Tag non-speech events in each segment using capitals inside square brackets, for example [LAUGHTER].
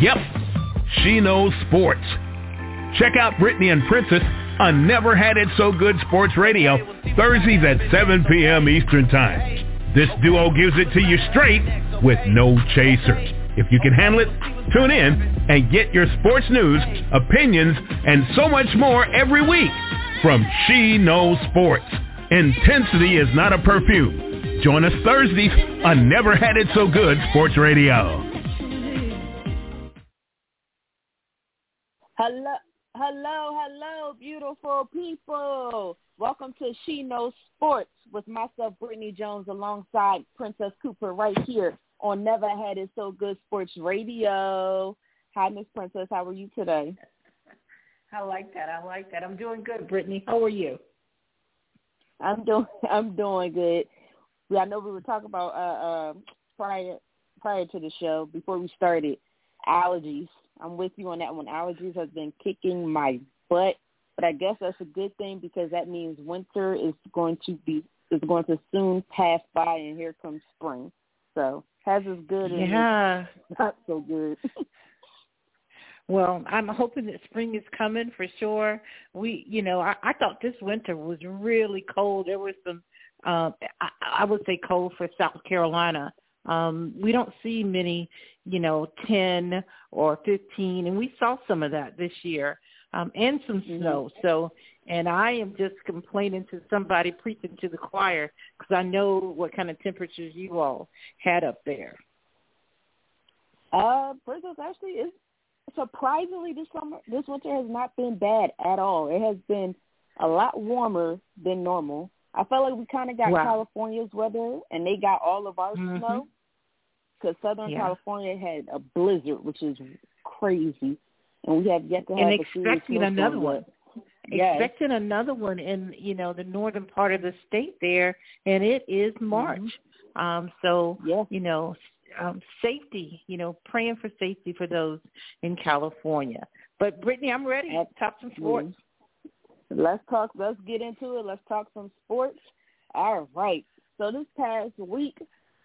Yep, she knows sports. Check out Britne and Princess on Never Had It So Good Sports Radio, Thursdays at 7 p.m. Eastern Time. This duo gives it to you straight with no chasers. If you can handle it, tune in and get your sports news, opinions, and so much more every week from She Knows Sports. Intensity is not a perfume. Join us Thursdays on Never Had It So Good Sports Radio. Hello, hello, hello, beautiful people. Welcome to She Knows Sports with myself, Britne Jones, alongside Princess Cooper right here on Never Had It So Good Sports Radio. Hi, Miss Princess. How are you today? I like that. I like that. I'm doing good, Britne. How are you? I'm doing. [LAUGHS] I'm doing good. I know we were talking about uh, uh, prior prior to the show before we started allergies. I'm with you on that one. Allergies has been kicking my butt, but I guess that's a good thing because that means winter is going to be is going to soon pass by, and here comes spring. So has as good and yeah, not so good. [LAUGHS] Well, I'm hoping that spring is coming for sure. We, you know, I, I thought this winter was really cold. There was some, uh, I, I would say cold for South Carolina. Um, we don't see many, you know, 10 or 15, and we saw some of that this year, um, and some mm-hmm. snow. So, and I am just complaining to somebody preaching to the choir because I know what kind of temperatures you all had up there. Uh, Brazos actually is surprisingly this summer this winter has not been bad at all. It has been a lot warmer than normal. I felt like we kind of got wow. California's weather, and they got all of our mm-hmm. snow. Because Southern Yeah. California had a blizzard, which is crazy, and we have yet to have and expecting another one. Yes. Expecting another one in you know the northern part of the state there, and it is March. Um, so you know um, safety. You know, praying for safety for those in California. But Britne, I'm ready. Talk some sports. Let's talk. Let's get into it. Let's talk some sports. All right. So this past week,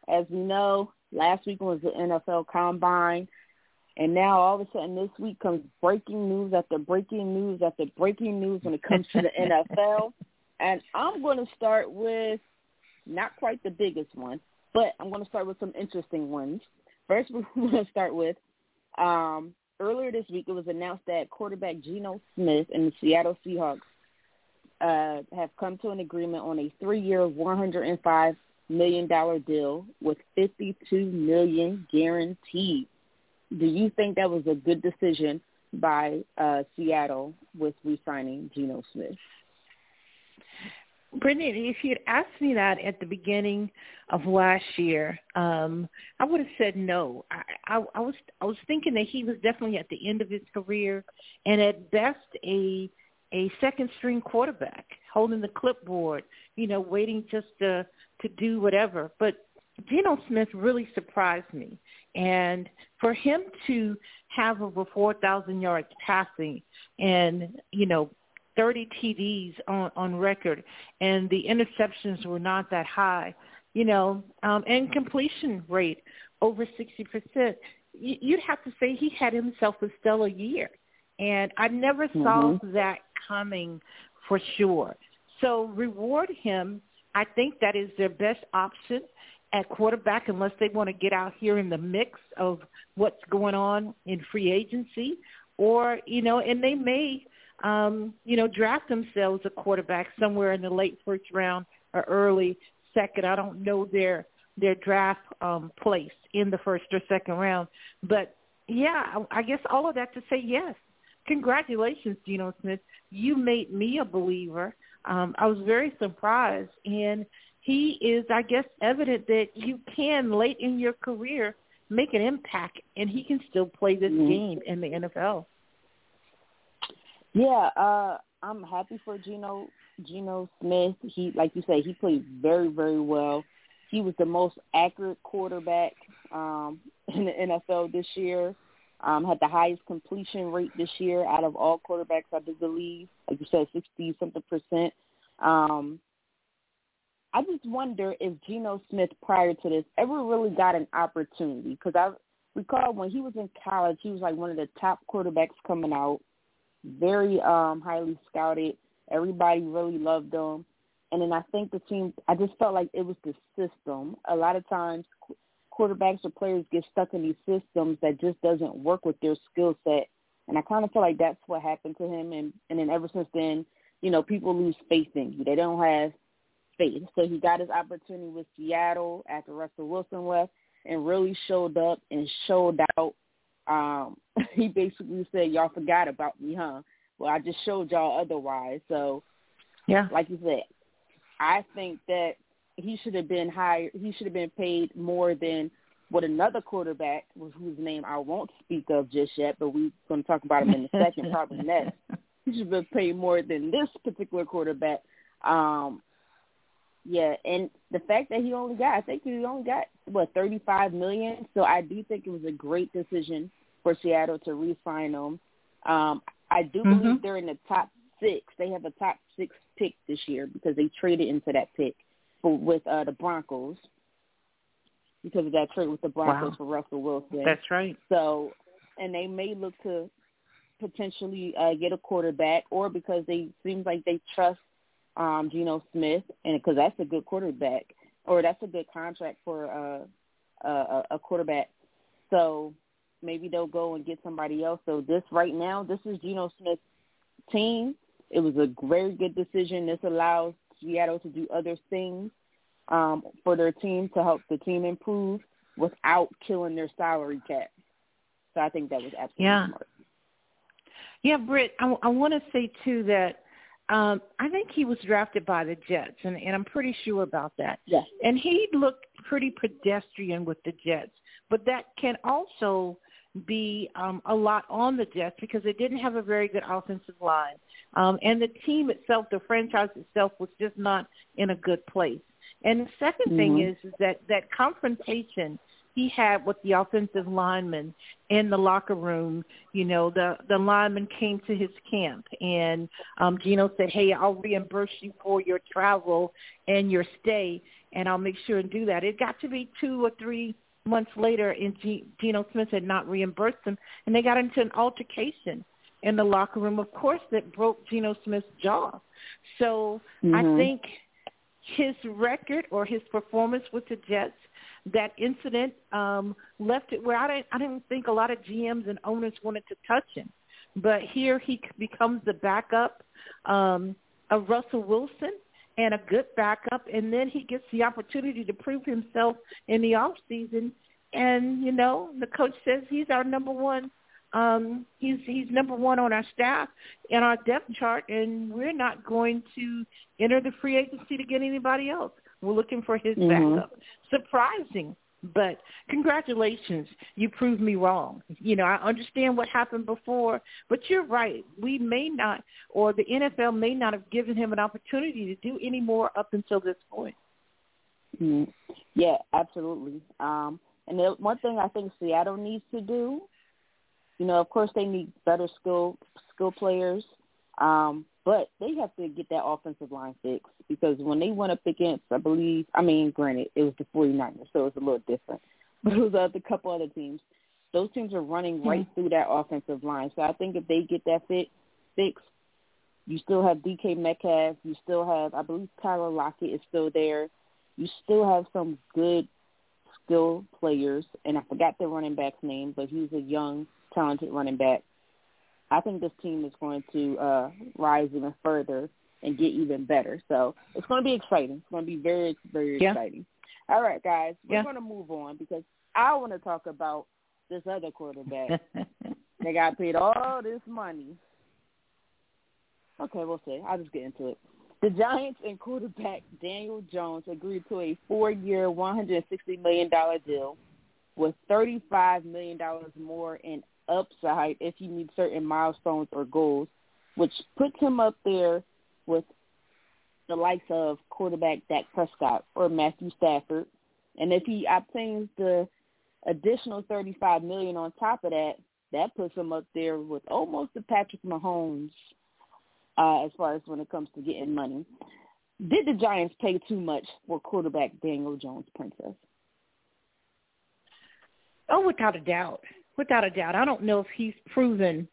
as we know, last week was the NFL Combine, and now all of a sudden this week comes breaking news after breaking news after breaking news when it comes to the [LAUGHS] NFL. And I'm going to start with not quite the biggest one, but I'm going to start with some interesting ones. First, [LAUGHS] we're going to start with um, earlier this week. It was announced that quarterback Geno Smith and the Seattle Seahawks uh, have come to an agreement on a three-year, $105 million deal with 52 million guaranteed. Do you think that was a good decision by uh, Seattle with re-signing Geno Smith? Brittany, if you'd asked me that at the beginning of last year, um, I would have said no. I, I, I was I was thinking that he was definitely at the end of his career, and at best a a second string quarterback holding the clipboard, you know, waiting just to to do whatever. But Geno Smith really surprised me, and for him to have over four thousand yards passing, and you know 30 TDs on, on record, and the interceptions were not that high, you know, um, and completion rate over 60%. You, you'd have to say he had himself a stellar year. And I never saw Mhm. that coming for sure. So reward him. I think that is their best option at quarterback unless they want to get out here in the mix of what's going on in free agency or, you know, and they may um, you know, draft themselves a quarterback somewhere in the late first round or early second. I don't know their their draft um, place in the first or second round, but yeah, I guess all of that to say yes. Congratulations, Geno Smith. You made me a believer. Um, I was very surprised, and he is, I guess, evident that you can late in your career make an impact, and he can still play this Mhm. game in the NFL. Yeah, uh, I'm happy for Geno Geno Smith. He, like you say, he played very, very well. He was the most accurate quarterback um, in the NFL this year. Um, had the highest completion rate this year out of all quarterbacks, I believe. Like you said, sixty something percent. Um, I just wonder if Geno Smith prior to this ever really got an opportunity because I recall when he was in college, he was like one of the top quarterbacks coming out, very um highly scouted. Everybody really loved him. And then I think the team, I just felt like it was the system. A lot of times quarterbacks or players get stuck in these systems that just doesn't work with their skill set. And I kind of feel like that's what happened to him. And, and then ever since then, you know, people lose faith in you. They don't have faith. So he got his opportunity with Seattle after Russell Wilson left and really showed up and showed out. Um, [LAUGHS] he basically said, Y'all forgot about me, huh? Well, I just showed y'all otherwise. So yeah, like you said, I think that he should have been higher he should have been paid more than what another quarterback whose name I won't speak of just yet, but we're going to talk about him in a second, probably [LAUGHS] next. He should have been paid more than this particular quarterback. Um, yeah, and the fact that he only got, I think he only got what thirty five million. So I do think it was a great decision for Seattle to re-sign him. Um, I do mm-hmm. believe they're in the top six. They have a top six pick this year because they traded into that pick for, with uh, the Broncos because of that trade with the Broncos wow. for Russell Wilson. That's right. So, and they may look to potentially uh, get a quarterback, or because they seems like they trust um, Geno Smith, and because that's a good quarterback, or that's a good contract for uh, a, a quarterback. So maybe they'll go and get somebody else. So this right now, this is Geno Smith's team. It was a very good decision. This allows Seattle to do other things um, for their team to help the team improve without killing their salary cap. So I think that was absolutely yeah. smart. Yeah, Britt, I, I want to say too that um, I think he was drafted by the Jets, and, and I'm pretty sure about that. Yes. And he looked pretty pedestrian with the Jets, but that can also be um, a lot on the Jets because they didn't have a very good offensive line, um, and the team itself, the franchise itself, was just not in a good place. And the 2nd mm-hmm. thing is, is that that confrontation he had with the offensive lineman in the locker room. You know, the the lineman came to his camp, and um, Geno said, "Hey, I'll reimburse you for your travel and your stay, and I'll make sure and do that." It got to be two or three months later, and G- Geno Smith had not reimbursed them, and they got into an altercation in the locker room. Of course, that broke Geno Smith's jaw. So mm-hmm. I think his record or his performance with the Jets that incident um, left it where I didn't, I didn't think a lot of GMs and owners wanted to touch him. But here he becomes the backup um, of Russell Wilson and a good backup, and then he gets the opportunity to prove himself in the off season. And you know, the coach says he's our number one. Um, he's he's number one on our staff and our depth chart, and we're not going to enter the free agency to get anybody else. We're looking for his mm-hmm. backup. Surprising, but congratulations. You proved me wrong. You know, I understand what happened before, but you're right. We may not, or the NFL may not have given him an opportunity to do any more up until this point. Mm-hmm. Yeah, absolutely. Um, and the one thing I think Seattle needs to do, you know, of course they need better skill skill players. Um, but they have to get that offensive line fixed because when they went up against, I believe, I mean, granted, it was the 49ers, so it was a little different. [LAUGHS] But it was a couple other teams. Those teams are running right mm-hmm. through that offensive line. So I think if they get that fit fixed, you still have DK Metcalf. You still have, I believe, Tyler Lockett is still there. You still have some good skill players, and I forgot the running back's name, but he's a young, talented running back. I think this team is going to uh, rise even further and get even better. So it's going to be exciting. It's going to be very, very yeah. exciting. All right, guys, we're yeah. going to move on because I want to talk about this other quarterback. [LAUGHS] they got paid all this money. Okay, we'll see. I'll just get into it. The Giants and quarterback Daniel Jones agreed to a four-year, $160 million deal with $35 million more in upside if you meet certain milestones or goals, which puts him up there with the likes of quarterback Dak Prescott or Matthew Stafford. And if he obtains the additional thirty-five million on top of that, that puts him up there with almost the Patrick Mahomes uh, as far as when it comes to getting money. did the Giants pay too much for quarterback Daniel Jones, Princess? Oh, without a doubt, without a doubt. I don't know if he's proven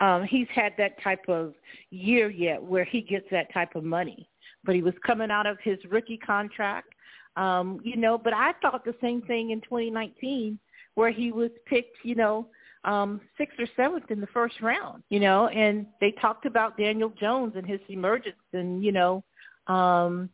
um, he's had that type of year yet where he gets that type of money. But he was coming out of his rookie contract, um, you know. But I thought the same thing in 2019 where he was picked, you know, um, sixth or seventh in the first round, you know, and they talked about Daniel Jones and his emergence and, you know, um,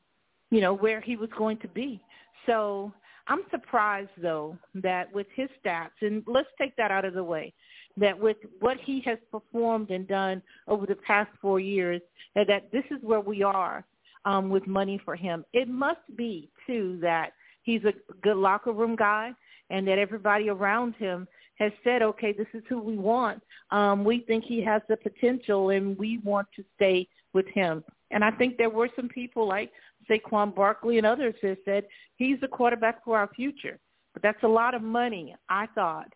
you know, where he was going to be. So I'm surprised though that with his stats, and let's take that out of the way, that with what he has performed and done over the past four years, that this is where we are um, with money for him. It must be too that he's a good locker room guy, and that everybody around him has said, okay, this is who we want. Um, we think he has the potential, and we want to stay with him. And I think there were some people like Saquon Barkley and others that said he's the quarterback for our future. But that's a lot of money, I thought,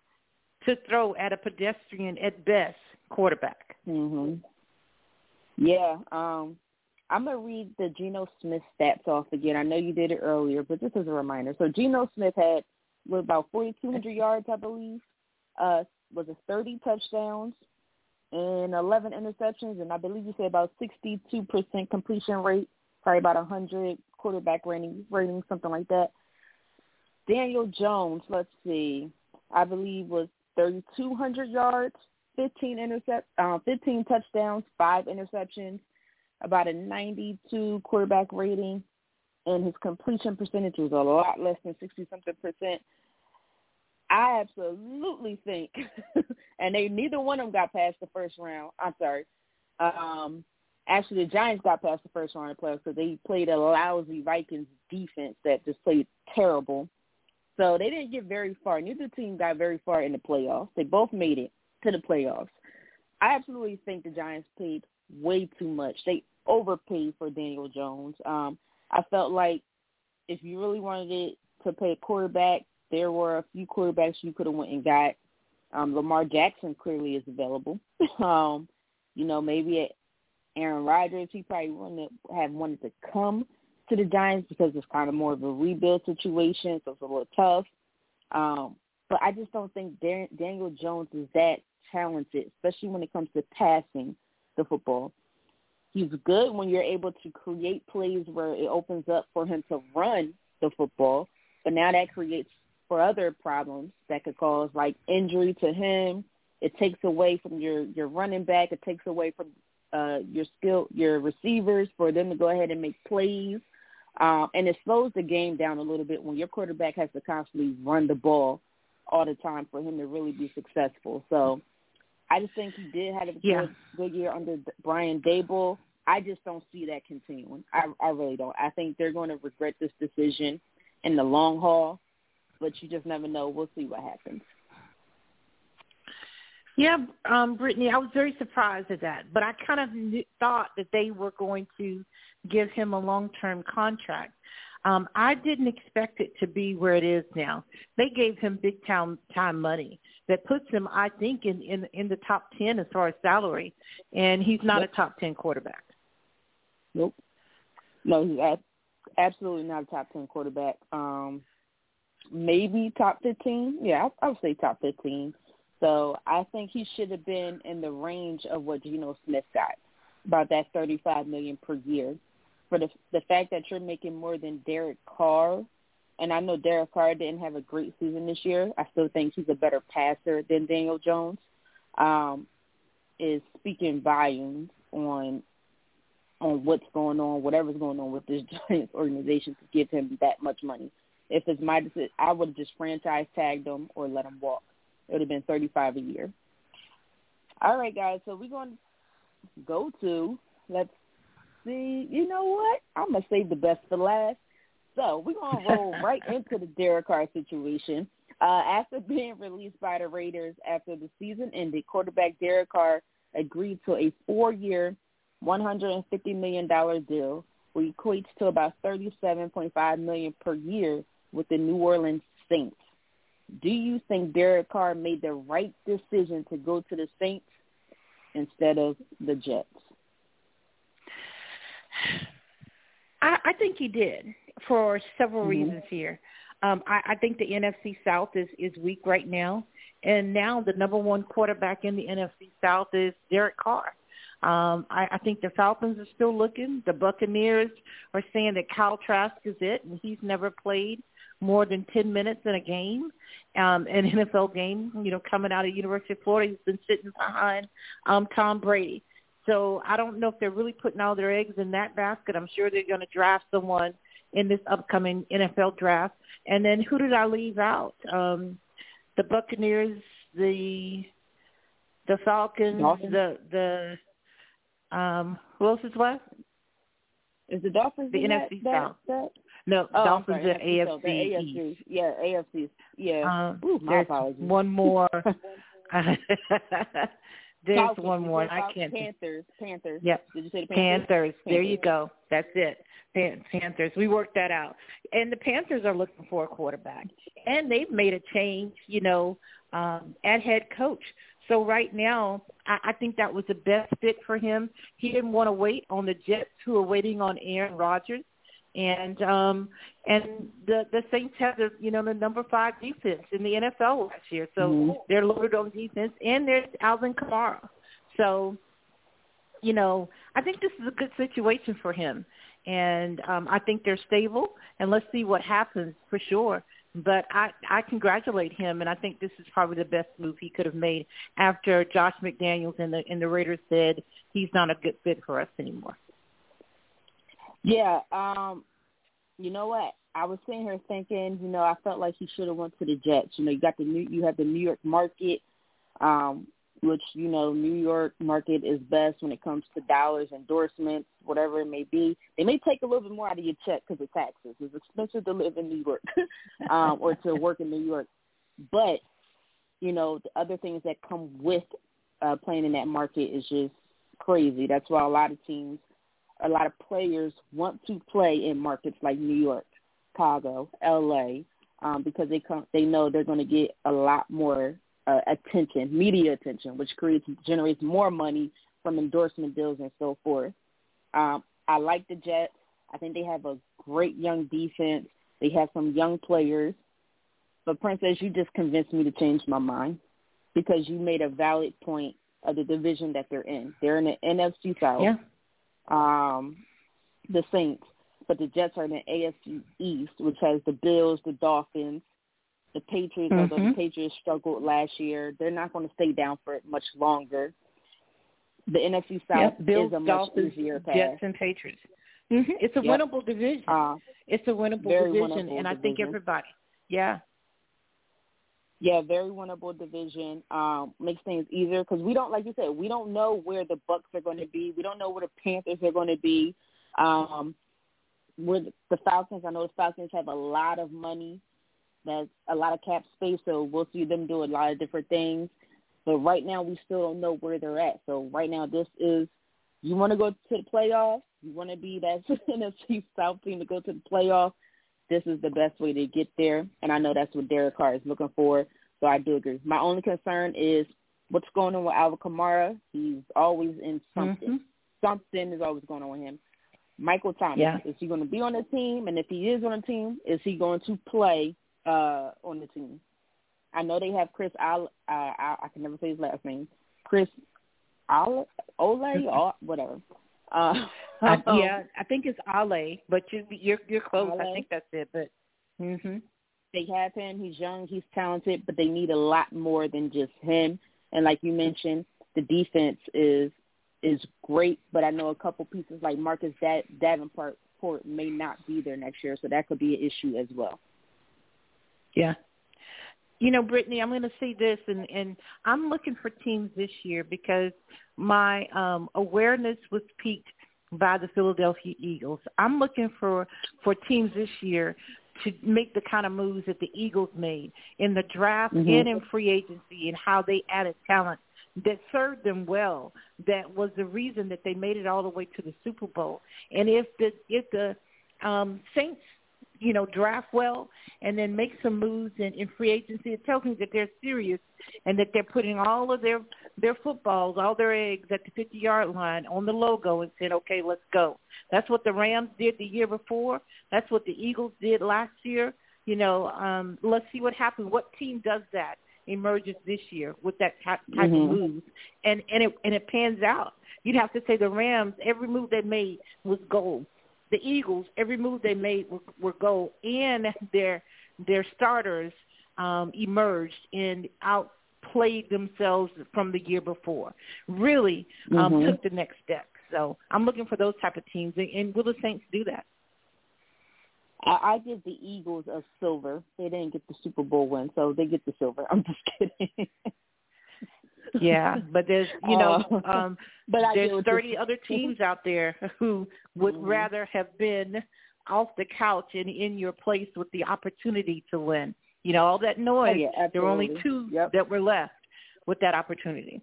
to throw at a pedestrian at best quarterback. Mhm. Yeah, um I'm gonna read the Geno Smith stats off again. I know you did it earlier, but just as a reminder. So Geno Smith had with about 4,200 yards, I believe. Uh, was it 30 touchdowns and 11 interceptions, and I believe you said about 62% completion rate, probably about 100 quarterback rating, rating something like that. Daniel Jones, let's see, I believe was 3,200 yards, 15 intercept, uh, 15 touchdowns, five interceptions, about a 92 quarterback rating, and his completion percentage was a lot less than 60 something percent. I absolutely think, [LAUGHS] and they neither one of them got past the first round. I'm sorry. Um, actually, the Giants got past the first round of playoffs because they played a lousy Vikings defense that just played terrible. So they didn't get very far. Neither team got very far in the playoffs. They both made it to the playoffs. I absolutely think the Giants paid way too much. They overpaid for Daniel Jones. Um, I felt like if you really wanted it to pay quarterback, there were a few quarterbacks you could have went and got. Um, Lamar Jackson clearly is available. [LAUGHS] um, you know, maybe Aaron Rodgers, he probably wouldn't have wanted to come to the Giants because it's kind of more of a rebuild situation, so it's a little tough. Um, but I just don't think Dan- Daniel Jones is that talented, especially when it comes to passing the football. He's good when you're able to create plays where it opens up for him to run the football, but now that creates for other problems that could cause like injury to him. It takes away from your your running back. It takes away from uh, your skill your receivers for them to go ahead and make plays. Um, and it slows the game down a little bit when your quarterback has to constantly run the ball all the time for him to really be successful. So I just think he did have a yeah. good, good year under Brian Daboll. I just don't see that continuing. I, I really don't. I think they're going to regret this decision in the long haul but you just never know. We'll see what happens. Yeah, um, Britne, I was very surprised at that, but I kind of knew, thought that they were going to give him a long-term contract. Um, I didn't expect it to be where it is now. They gave him big time time money that puts him, I think, in in, in the top ten as far as salary, and he's not a top ten quarterback. Nope. No, he's absolutely not a top ten quarterback. Um, maybe top 15. Yeah, I, I would say top 15. So I think he should have been in the range of what Geno Smith got, about that 35 million per year. For the the fact that you're making more than Derek Carr, and I know Derek Carr didn't have a great season this year. I still think he's a better passer than Daniel Jones. Um, is speaking volumes on on what's going on, whatever's going on with this [LAUGHS] Giants organization to give him that much money. If it's my decision, I would have just franchise tagged them or let them walk. It would have been thirty five a year. All right, guys. So we're going to go to let's see. You know what? I'm gonna save the best for last. So we're gonna [LAUGHS] roll right into the Derek Carr situation. Uh, after being released by the Raiders after the season ended, quarterback Derek Carr agreed to a four-year, $150 million deal, which equates to about 37.5 million per year with the New Orleans Saints. Do you think Derek Carr made the right decision to go to the Saints instead of the Jets? [SIGHS] I, I think he did for several mm-hmm. reasons here. Um, I, I think the NFC South is is weak right now, and now the number one quarterback in the NFC South is Derek Carr. Um, I, I think the Falcons are still looking. The Buccaneers are saying that Kyle Trask is it, and he's never played more than 10 minutes in a game, um, an [LAUGHS] NFL game, you know, coming out of University of Florida. He's been sitting behind um, Tom Brady. So I don't know if they're really putting all their eggs in that basket. I'm sure they're going to draft someone in this upcoming NFL draft. And then who did I leave out? Um, the Buccaneers, the the Falcons, Dolphins. the the um, who else is left? Is the Dolphins the NFC that, South? That, no, oh, Dolphins are AFC. So, AFC. Yeah, AFC. Yeah. Um, Ooh, my there's apologies. one more. [LAUGHS] [LAUGHS] there's Falcons. one more. I can't. Panthers. Panthers. Yep. Did you say the Panthers? Panthers. There you go. That's it. Pan- Panthers. We worked that out. And the Panthers are looking for a quarterback. And they've made a change, you know, um, at head coach. So right now, I, I think that was the best fit for him. He didn't want to wait on the Jets who are waiting on Aaron Rodgers. And um and the the Saints have the you know the number five defense in the NFL last year, so Mhm. they're loaded on defense, and there's Alvin Kamara. So you know, I think this is a good situation for him. And um, I think they're stable, and let's see what happens for sure. But I, I congratulate him, and I think this is probably the best move he could have made after Josh McDaniels and the and the Raiders said he's not a good fit for us anymore. Yeah, um, you know what? I was sitting here thinking, you know, I felt like he should have went to the Jets. You know, you got the new, you have the New York market, um, which you know, New York market is best when it comes to dollars, endorsements, whatever it may be. They may take a little bit more out of your check because of taxes. It's expensive to live in New York, [LAUGHS] um, or to work in New York. But you know, the other things that come with uh, playing in that market is just crazy. That's why a lot of teams a lot of players want to play in markets like New York, Chicago, L.A. Um, because they come, they know they're going to get a lot more uh, attention, media attention, which creates generates more money from endorsement deals and so forth. Um, I like the Jets. I think they have a great young defense. They have some young players. But Princess, you just convinced me to change my mind because you made a valid point of the division that they're in. They're in the NFC South. Yeah. Um, the Saints, but the Jets are in the AFC East, which has the Bills, the Dolphins, the Patriots. Although the Mhm. Patriots struggled last year, they're not going to stay down for it much longer. The NFC South Yep, Bills, is a much Dolphins, easier path. Jets, and Patriots. hmm It's a Yep. winnable division. Uh, it's a winnable division, winnable and I think everybody. Yeah. Yeah, very winnable division. Um, makes things easier because we don't, like you said, we don't know where the Bucks are going to be. We don't know where the Panthers are going to be. Um, where the, the Falcons, I know the Falcons have a lot of money. That's a lot of cap space, so we'll see them do a lot of different things. But right now, we still don't know where they're at. So right now, this is you want to go to the playoffs. You want to be that [LAUGHS] NFC South team to go to the playoffs this is the best way to get there. And I know that's what Derek Carr is looking for. So I do agree. My only concern is what's going on with Alvin Kamara. He's always in something. Mhm. Something is always going on with him. Michael Thomas, Yeah. is he going to be on the team? And if he is on the team, is he going to play uh, on the team? I know they have Chris Al. Uh, I, I can never say his last name. Chris Ole, Ole, or whatever. Uh, [LAUGHS] Uh, [LAUGHS] yeah, I think it's Ale, but you, you're you're close. I think that's it. But mhm. they have him. He's young. He's talented, but they need a lot more than just him. And like you mentioned, the defense is is great, but I know a couple pieces like Marcus da- Davenport Port may not be there next year, so that could be an issue as well. Yeah. You know, Britne, I'm going to say this, and and I'm looking for teams this year because my um awareness was piqued by the Philadelphia Eagles. I'm looking for for teams this year to make the kind of moves that the Eagles made in the draft Mhm. and in free agency and how they added talent that served them well. That was the reason that they made it all the way to the Super Bowl. And if the if the um Saints you know, draft well and then make some moves in, in free agency, it tells me that they're serious and that they're putting all of their their footballs, all their eggs at the 50 yard line on the logo and saying, okay, let's go. That's what the Rams did the year before. That's what the Eagles did last year. You know, um, let's see what happens. What team does that? emerges this year with that type, type mm-hmm. of move, and and it and it pans out. You'd have to say the Rams, every move they made was gold. The Eagles, every move they made were, were gold, and their their starters um, emerged and outplayed themselves from the year before. Really um, mm-hmm. took the next step. So I'm looking for those type of teams, and, and will the Saints do that? I, I give the Eagles a silver. They didn't get the Super Bowl win, so they get the silver. [LAUGHS] I'm just kidding. Yeah, [LAUGHS] but there's you know, uh, [LAUGHS] um, but there's 30 other teams out there who would mm-hmm. rather have been off the couch and in your place with the opportunity to win. You know, all that noise. Oh, yeah, there were only two yep. that were left with that opportunity.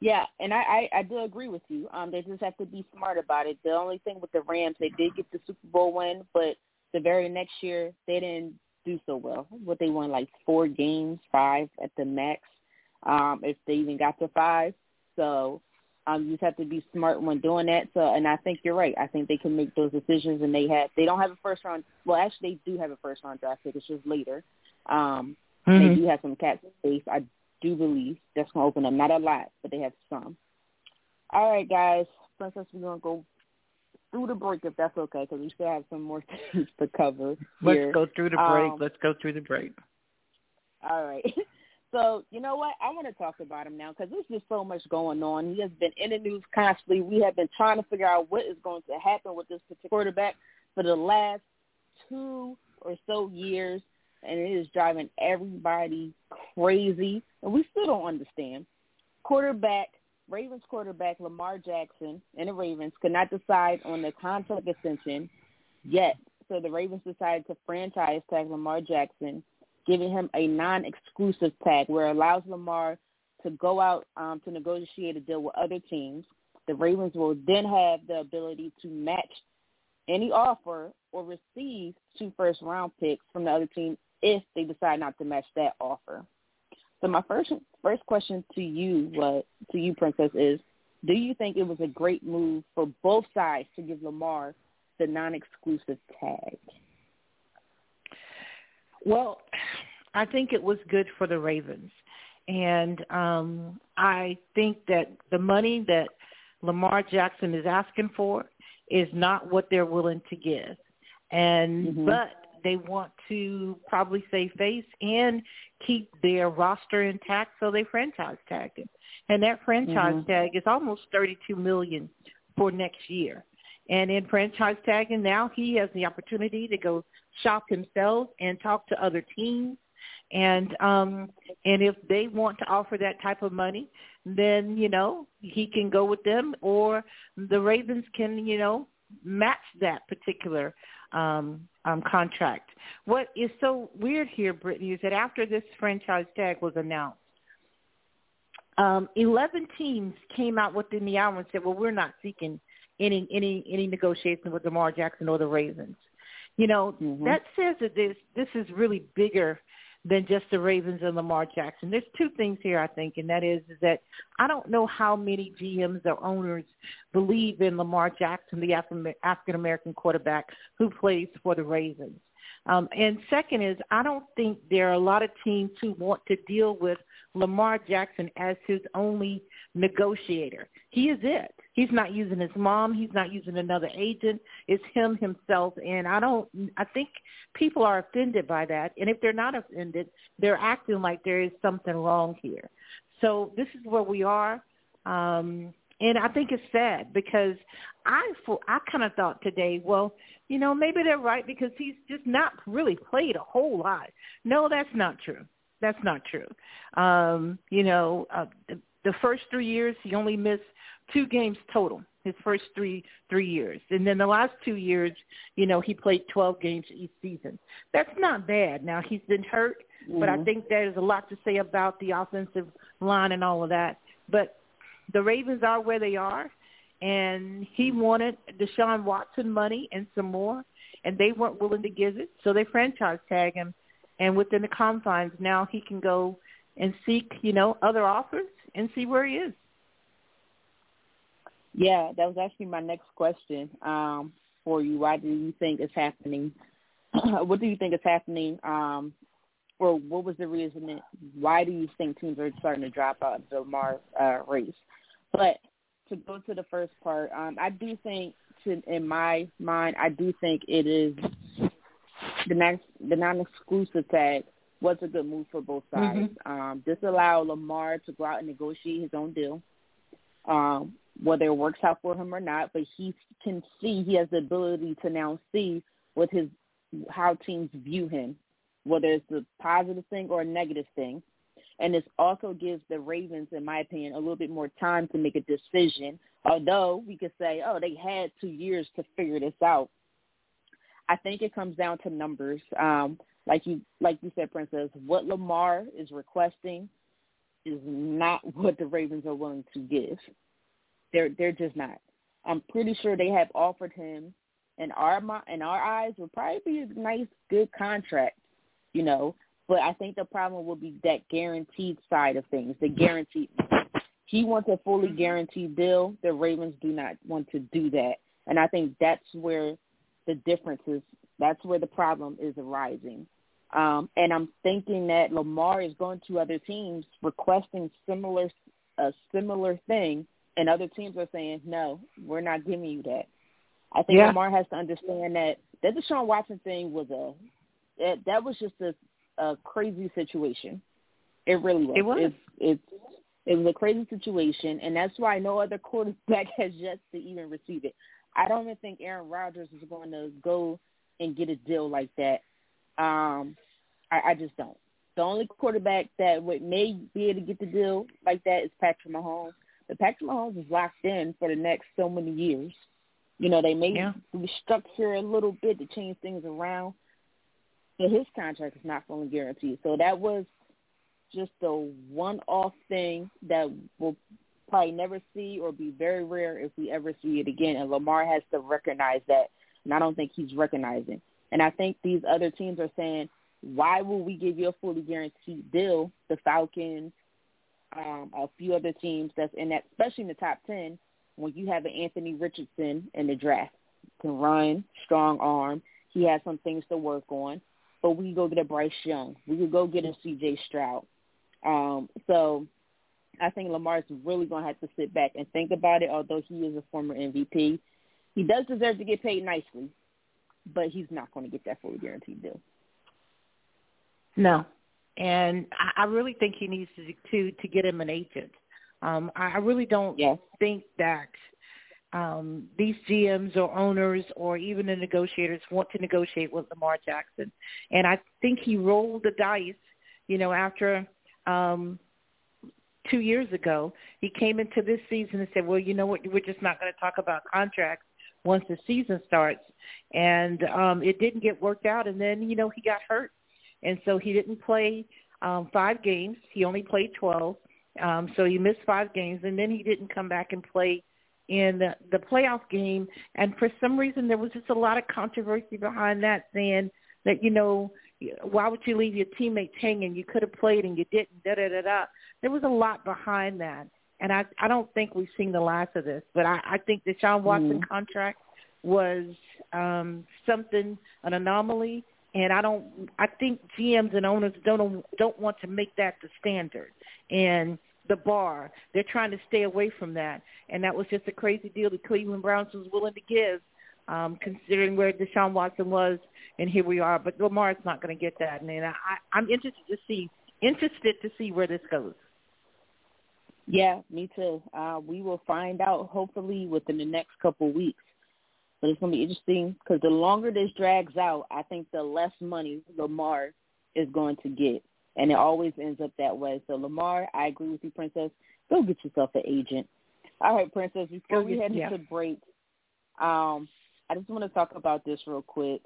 Yeah, and I, I I do agree with you. Um, they just have to be smart about it. The only thing with the Rams, they did get the Super Bowl win, but the very next year they didn't do so well. What they won like four games, five at the max, um, if they even got to five. So um, you just have to be smart when doing that. So, and I think you're right. I think they can make those decisions, and they have. They don't have a first round. Well, actually, they do have a first round draft pick. It's just later. Um, mm-hmm. They do have some cap space. I do believe that's going to open up. Not a lot, but they have some. All right, guys. Princess, we're going to go through the break if that's okay, because we still have some more [LAUGHS] things to cover. Here. Let's go through the break. Um, Let's go through the break. All right. [LAUGHS] So you know what? I want to talk about him now because there's just so much going on. He has been in the news constantly. We have been trying to figure out what is going to happen with this particular quarterback for the last two or so years and it is driving everybody crazy, and we still don't understand. Quarterback, Ravens quarterback Lamar Jackson and the Ravens could not decide on the contract extension yet, so the Ravens decided to franchise tag Lamar Jackson, giving him a non-exclusive tag where it allows Lamar to go out um, to negotiate a deal with other teams. The Ravens will then have the ability to match any offer or receive two first round picks from the other team if they decide not to match that offer. So my first first question to you, what to you, Princess, is: Do you think it was a great move for both sides to give Lamar the non-exclusive tag? Well, I think it was good for the Ravens, and um, I think that the money that Lamar Jackson is asking for is not what they're willing to give. And mm-hmm. but they want to probably save face and keep their roster intact, so they franchise tagged him. And that franchise mm-hmm. tag is almost thirty-two million for next year. And in franchise tagging, now he has the opportunity to go shop himself and talk to other teams. And um, and if they want to offer that type of money, then you know he can go with them, or the Ravens can you know match that particular um, um, contract. What is so weird here, Britne, is that after this franchise tag was announced, um, 11 teams came out within the hour and said, well, we're not seeking any any any negotiation with Lamar Jackson or the Ravens. You know, mm-hmm. that says that this this is really bigger than just the Ravens and Lamar Jackson. There's two things here, I think, and that is, is that I don't know how many GMs or owners believe in Lamar Jackson, the African American quarterback who plays for the Ravens. Um, and second is, I don't think there are a lot of teams who want to deal with Lamar Jackson as his only negotiator. He is it. He's not using his mom. He's not using another agent. It's him himself. And I don't. I think people are offended by that. And if they're not offended, they're acting like there is something wrong here. So this is where we are. Um, and I think it's sad because I I kind of thought today, well, you know, maybe they're right because he's just not really played a whole lot. No, that's not true. That's not true. Um, you know, uh, the, the first three years he only missed two games total. His first three three years, and then the last two years, you know, he played 12 games each season. That's not bad. Now he's been hurt, mm-hmm. but I mm-hmm. think there's a lot to say about the offensive line and all of that. But the Ravens are where they are, and he wanted Deshaun Watson money and some more, and they weren't willing to give it, so they franchise tag him. And within the confines, now he can go and seek, you know, other offers and see where he is. Yeah, that was actually my next question um, for you. Why do you think it's happening? [CLEARS THROAT] what do you think is happening? Um, or what was the reason? That, why do you think teams are starting to drop out of the Lamar uh, race? But to go to the first part, um, I do think, to, in my mind, I do think it is the next the non-exclusive tag was a good move for both sides. Mm-hmm. Um, this allowed Lamar to go out and negotiate his own deal, um, whether it works out for him or not. But he can see he has the ability to now see what his how teams view him, whether it's a positive thing or a negative thing. And this also gives the Ravens, in my opinion, a little bit more time to make a decision. Although we could say, oh, they had two years to figure this out. I think it comes down to numbers. Um, like you like you said, Princess, what Lamar is requesting is not [LAUGHS] what the Ravens are willing to give. They're they're just not. I'm pretty sure they have offered him in our in our eyes would probably be a nice good contract, you know. But I think the problem will be that guaranteed side of things, the guaranteed. He wants a fully mm-hmm. guaranteed deal. The Ravens do not want to do that, and I think that's where the difference is. That's where the problem is arising. Um, and I'm thinking that Lamar is going to other teams requesting similar a similar thing, and other teams are saying, "No, we're not giving you that." I think yeah. Lamar has to understand that that Deshaun Watson thing was a that, that was just a a crazy situation. It really was. It was. It, it, it was a crazy situation, and that's why no other quarterback [LAUGHS] has yet to even receive it. I don't even think Aaron Rodgers is going to go and get a deal like that. Um, I, I just don't. The only quarterback that would may be able to get the deal like that is Patrick Mahomes. But Patrick Mahomes is locked in for the next so many years. You know, they may yeah. restructure a little bit to change things around, but his contract is not fully guaranteed. So that was just a one-off thing that we'll probably never see or be very rare if we ever see it again. And Lamar has to recognize that, and I don't think he's recognizing. And I think these other teams are saying, why will we give you a fully guaranteed deal? The Falcons, um, a few other teams that's in that, especially in the top 10, when you have an Anthony Richardson in the draft. Can run, strong arm. He has some things to work on but we go get a Bryce Young. We could go get a C.J. Stroud. Um, so I think Lamar's really going to have to sit back and think about it. Although he is a former MVP, he does deserve to get paid nicely, but he's not going to get that fully guaranteed deal. No, and I, really think he needs to to to get him an agent. Um, I, I really don't yes. think that um, these GMs or owners or even the negotiators want to negotiate with Lamar Jackson. And I think he rolled the dice, you know, after um, two years ago. He came into this season and said, well, you know what, we're just not going to talk about contracts once the season starts. And um, it didn't get worked out. And then, you know, he got hurt. And so he didn't play um, five games. He only played 12. Um, so he missed five games. And then he didn't come back and play in the, the playoff game. And for some reason, there was just a lot of controversy behind that, saying that you know why would you leave your teammates hanging? You could have played and you didn't. Da da da da. There was a lot behind that, and I I don't think we've seen the last of this. But I I think Deshaun Watson mm. contract was um something an anomaly and I don't I think GMs and owners don't don't want to make that the standard and the bar. They're trying to stay away from that, and that was just a crazy deal the Cleveland Browns was willing to give, um, considering where Deshaun Watson was, and here we are. But Lamar's not going to get that, and I, I'm interested to see interested to see where this goes. Yeah, me too. Uh, we will find out hopefully within the next couple weeks. But it's going to be interesting because the longer this drags out, I think the less money Lamar is going to get and it always ends up that way. So Lamar, I agree with you, Princess. Go get yourself an agent. All right, Princess. Before we head yeah. into break, um, I just want to talk about this real quick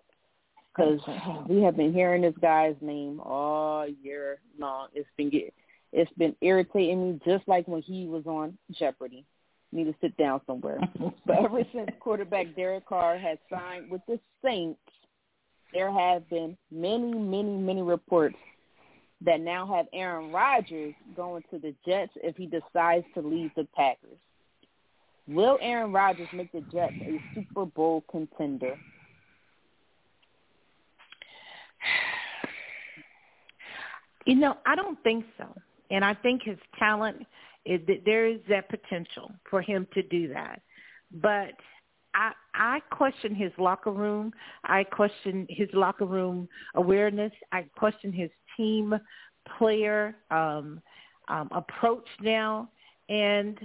because [SIGHS] we have been hearing this guy's name all year long. It's been it's been irritating me, just like when he was on Jeopardy. Need to sit down somewhere. [LAUGHS] but ever since quarterback Derek Carr has signed with the Saints, there have been many, many, many reports that now have Aaron Rodgers going to the Jets if he decides to leave the Packers. Will Aaron Rodgers make the Jets a Super Bowl contender? You know, I don't think so. And I think his talent is that there is that potential for him to do that. But I I question his locker room. I question his locker room awareness. I question his team player um, um, approach now, and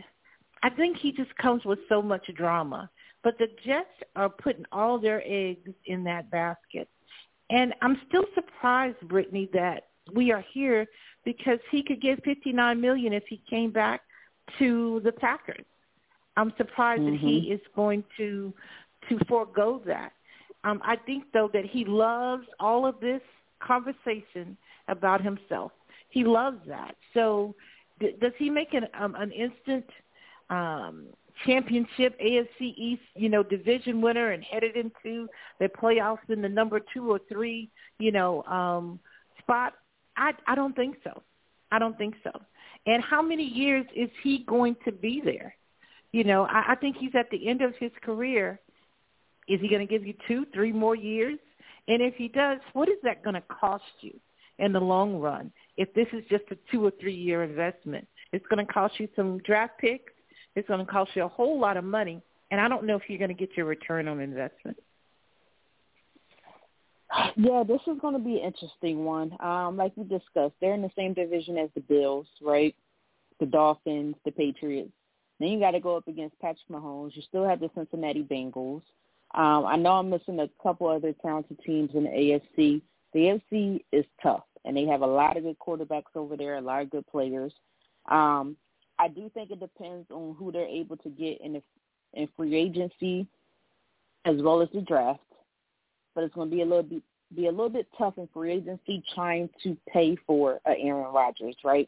I think he just comes with so much drama. But the Jets are putting all their eggs in that basket, and I'm still surprised, Britne, that we are here because he could get 59 million if he came back to the Packers. I'm surprised mm-hmm. that he mm-hmm. is going to to forego that. Um, I think though that he loves all of this conversation about himself. He loves that. So, d- does he make an um, an instant um, championship AFC East, you know, division winner and headed into the playoffs in the number two or three, you know, um, spot? I I don't think so. I don't think so. And how many years is he going to be there? You know, I, I think he's at the end of his career. Is he going to give you two, three more years? And if he does, what is that going to cost you in the long run? If this is just a two or three year investment, it's going to cost you some draft picks. It's going to cost you a whole lot of money, and I don't know if you're going to get your return on investment. Yeah, this is going to be an interesting one. Um, like we discussed, they're in the same division as the Bills, right? The Dolphins, the Patriots. Then you got to go up against Patrick Mahomes. You still have the Cincinnati Bengals. Um, I know I'm missing a couple other talented teams in the AFC. The AFC is tough, and they have a lot of good quarterbacks over there, a lot of good players. Um, I do think it depends on who they're able to get in the in free agency, as well as the draft. But it's going to be a little bit be a little bit tough in free agency trying to pay for uh, Aaron Rodgers, right?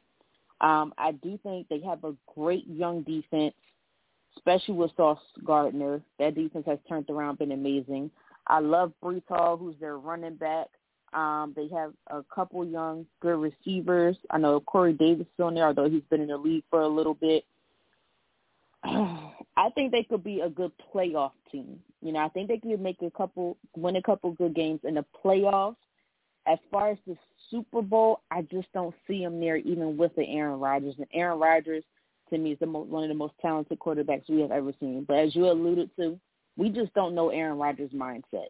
Um, I do think they have a great young defense, especially with Sauce Gardner. That defense has turned around, been amazing. I love Breece Hall, who's their running back. Um, they have a couple young, good receivers. I know Corey Davis is on there, although he's been in the league for a little bit. [SIGHS] I think they could be a good playoff team. You know, I think they could make a couple, win a couple good games in the playoffs. As far as the Super Bowl, I just don't see them there, even with the Aaron Rodgers. And Aaron Rodgers, to me, is the most, one of the most talented quarterbacks we have ever seen. But as you alluded to, we just don't know Aaron Rodgers' mindset.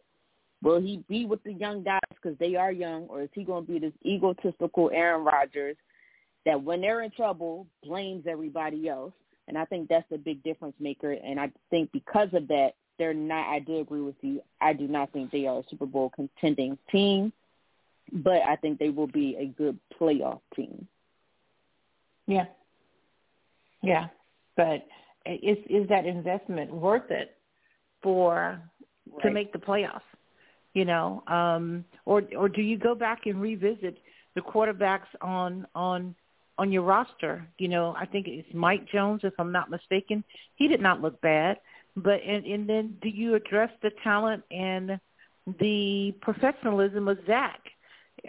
Will he be with the young guys because they are young, or is he going to be this egotistical Aaron Rodgers that when they're in trouble blames everybody else? And I think that's the big difference maker. And I think because of that, they're not. I do agree with you. I do not think they are a Super Bowl contending team, but I think they will be a good playoff team. Yeah. Yeah, but is is that investment worth it for right. to make the playoffs? You know, um, or or do you go back and revisit the quarterbacks on on on your roster? You know, I think it's Mike Jones, if I'm not mistaken. He did not look bad. But and, and then do you address the talent and the professionalism of Zach?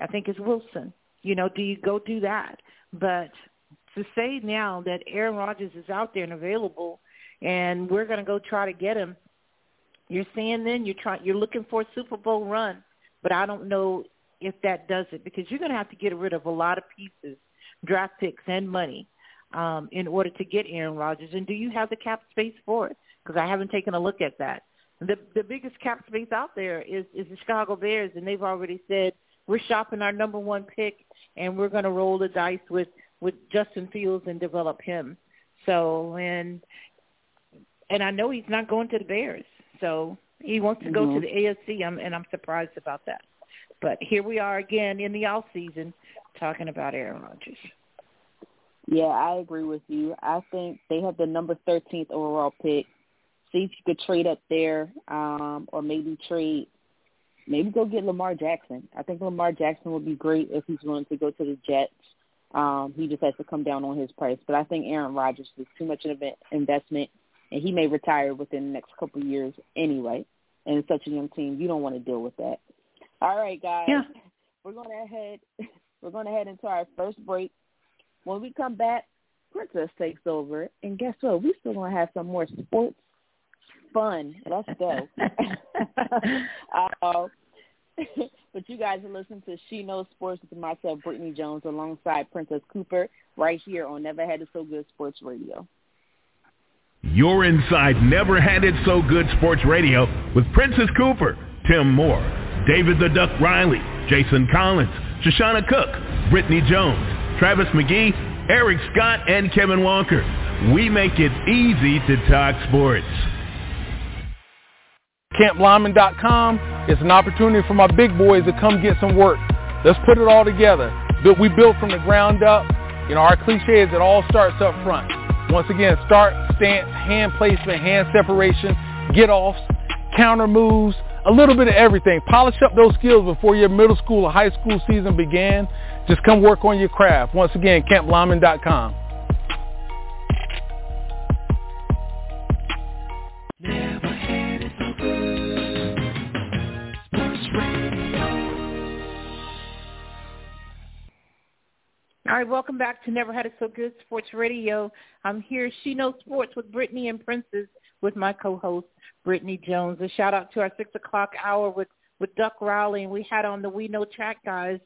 I think it's Wilson. You know, do you go do that? But to say now that Aaron Rodgers is out there and available, and we're going to go try to get him, you're saying then you're trying you're looking for a Super Bowl run. But I don't know if that does it because you're going to have to get rid of a lot of pieces, draft picks and money, um, in order to get Aaron Rodgers. And do you have the cap space for it? because I haven't taken a look at that. The the biggest cap space out there is is the Chicago Bears, and they've already said we're shopping our number one pick, and we're going to roll the dice with with Justin Fields and develop him. So and and I know he's not going to the Bears, so he wants to go mm-hmm. to the AFC. I'm, and I'm surprised about that. But here we are again in the off season talking about Aaron Rodgers. Yeah, I agree with you. I think they have the number 13th overall pick see if you could trade up there, um, or maybe trade, maybe go get Lamar Jackson. I think Lamar Jackson would be great if he's willing to go to the Jets. Um, he just has to come down on his price. But I think Aaron Rodgers is too much of an investment, and he may retire within the next couple of years anyway. And such a young team, you don't want to deal with that. All right, guys. Yeah. [LAUGHS] We're going to head. [LAUGHS] We're going to head into our first break. When we come back, Princess takes over, and guess what? We still going to have some more sports fun. Let's go. [LAUGHS] uh, but you guys are listening to She Knows Sports with myself, Britne Jones, alongside Princess Cooper, right here on Never Had It So Good Sports Radio. You're inside Never Had It So Good Sports Radio with Princess Cooper, Tim Moore, David the Duck Riley, Jason Collins, Shoshana Cook, Britne Jones, Travis McGee, Eric Scott, and Kevin Walker. We make it easy to talk sports. CampLyman.com is an opportunity for my big boys to come get some work. Let's put it all together. We built from the ground up. You know, our cliche is it all starts up front. Once again, start, stance, hand placement, hand separation, get offs, counter moves, a little bit of everything. Polish up those skills before your middle school or high school season began. Just come work on your craft. Once again, CampLyman.com. All right, welcome back to Never Had It So Good Sports Radio. I'm here, She Knows Sports with Britne and Princess with my co-host, Britne Jones. A shout out to our 6 o'clock hour with, with Duck Rowley. And we had on the We Know Track guys,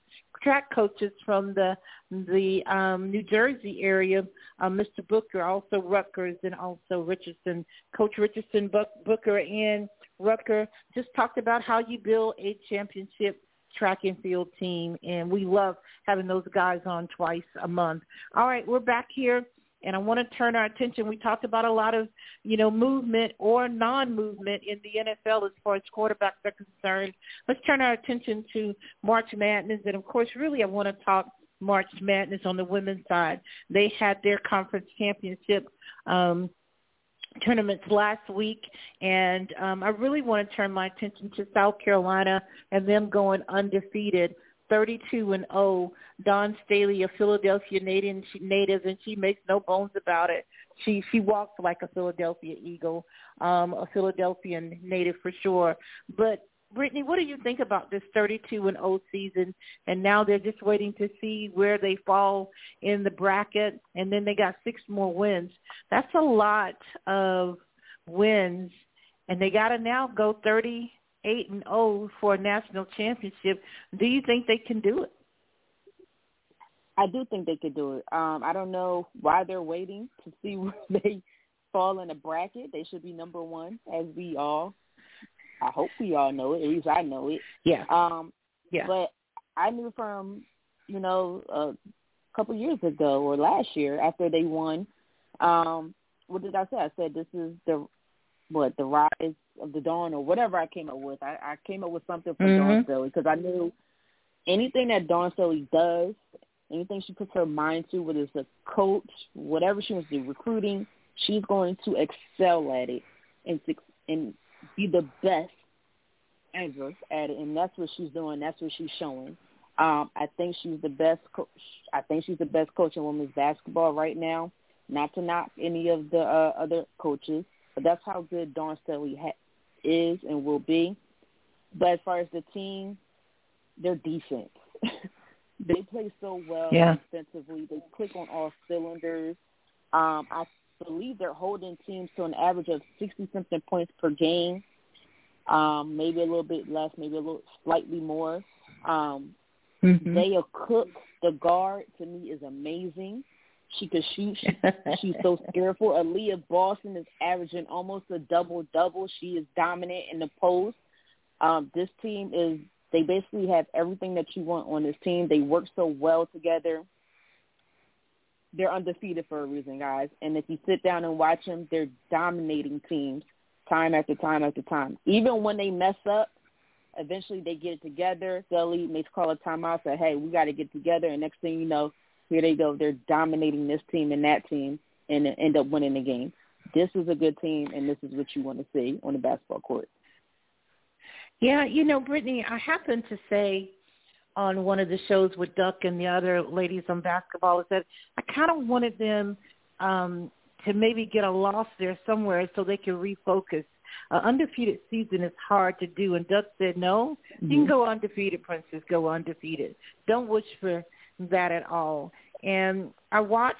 track coaches from the the um, New Jersey area, um, Mr. Booker, also Rutgers, and also Richardson. Coach Richardson, Booker, and Rucker just talked about how you build a championship track and field team, and we love having those guys on twice a month. All right, we're back here, and I want to turn our attention. We talked about a lot of, you know, movement or non-movement in the NFL as far as quarterbacks are concerned. Let's turn our attention to March Madness, and of course, really, I want to talk March Madness on the women's side. They had their conference championship um, tournaments last week, and um, I really want to turn my attention to South Carolina and them going undefeated, 32 and 0. Dawn Staley, a Philadelphia native, native, and she makes no bones about it. She she walks like a Philadelphia Eagle, um, a Philadelphian native for sure. But Britne, what do you think about this 32 and 0 season? And now they're just waiting to see where they fall in the bracket, and then they got six more wins. That's a lot of wins, and they got to now go 38 and 0 for a national championship. Do you think they can do it? I do think they could do it. Um, I don't know why they're waiting to see [LAUGHS] where they fall in a bracket. They should be number one, as we all I hope we all know it. At least I know it. Yeah. Um. Yeah. But I knew from you know a couple years ago or last year after they won. Um. What did I say? I said this is the what the rise of the dawn or whatever I came up with. I, I came up with something for mm-hmm. Dawn Staley because I knew anything that Dawn Staley does, anything she puts her mind to, whether it's a coach, whatever she wants to do, recruiting, she's going to excel at it and and be the best ever at it, and that's what she's doing. That's what she's showing. Um, I think she's the best. Co- I think she's the best coach in women's basketball right now. Not to knock any of the uh, other coaches, but that's how good Dawn Staley ha- is and will be. But as far as the team, they're decent. [LAUGHS] they play so well yeah. defensively. They click on all cylinders. Um, I believe they're holding teams to an average of 60 something points per game. Um, maybe a little bit less, maybe a little slightly more. Um, mm-hmm. Zia Cooke, the guard, to me is amazing. She could shoot. She, [LAUGHS] she's so skillful. Aaliyah Boston is averaging almost a double double. She is dominant in the post. Um, this team is they basically have everything that you want on this team. They work so well together they're undefeated for a reason, guys. And if you sit down and watch them, they're dominating teams time after time after time. Even when they mess up, eventually they get it together. Gully makes call a timeout, say, hey, we got to get together. And next thing you know, here they go. They're dominating this team and that team and end up winning the game. This is a good team, and this is what you want to see on the basketball court. Yeah, you know, Britne, I happen to say on one of the shows with Duck and the other ladies on basketball is that I kind of wanted them um, to maybe get a loss there somewhere so they can refocus. An undefeated season is hard to do, and Duck said, no, mm-hmm. you can go undefeated, Princess, go undefeated. Don't wish for that at all. And I watched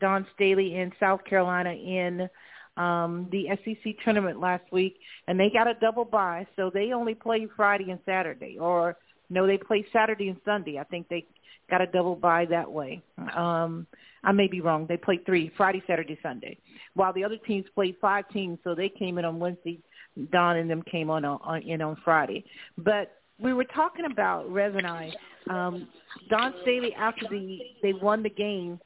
Dawn Staley in South Carolina in um, the SEC tournament last week, and they got a double bye, so they only played Friday and Saturday, or no, they played Saturday and Sunday. I think they got a double bye that way. Um, I may be wrong. They played three Friday, Saturday, Sunday, while the other teams played five teams, so they came in on Wednesday. Dawn and them came on, on in on Friday, but we were talking about Rev and I. Um, Dawn Staley after the they won the game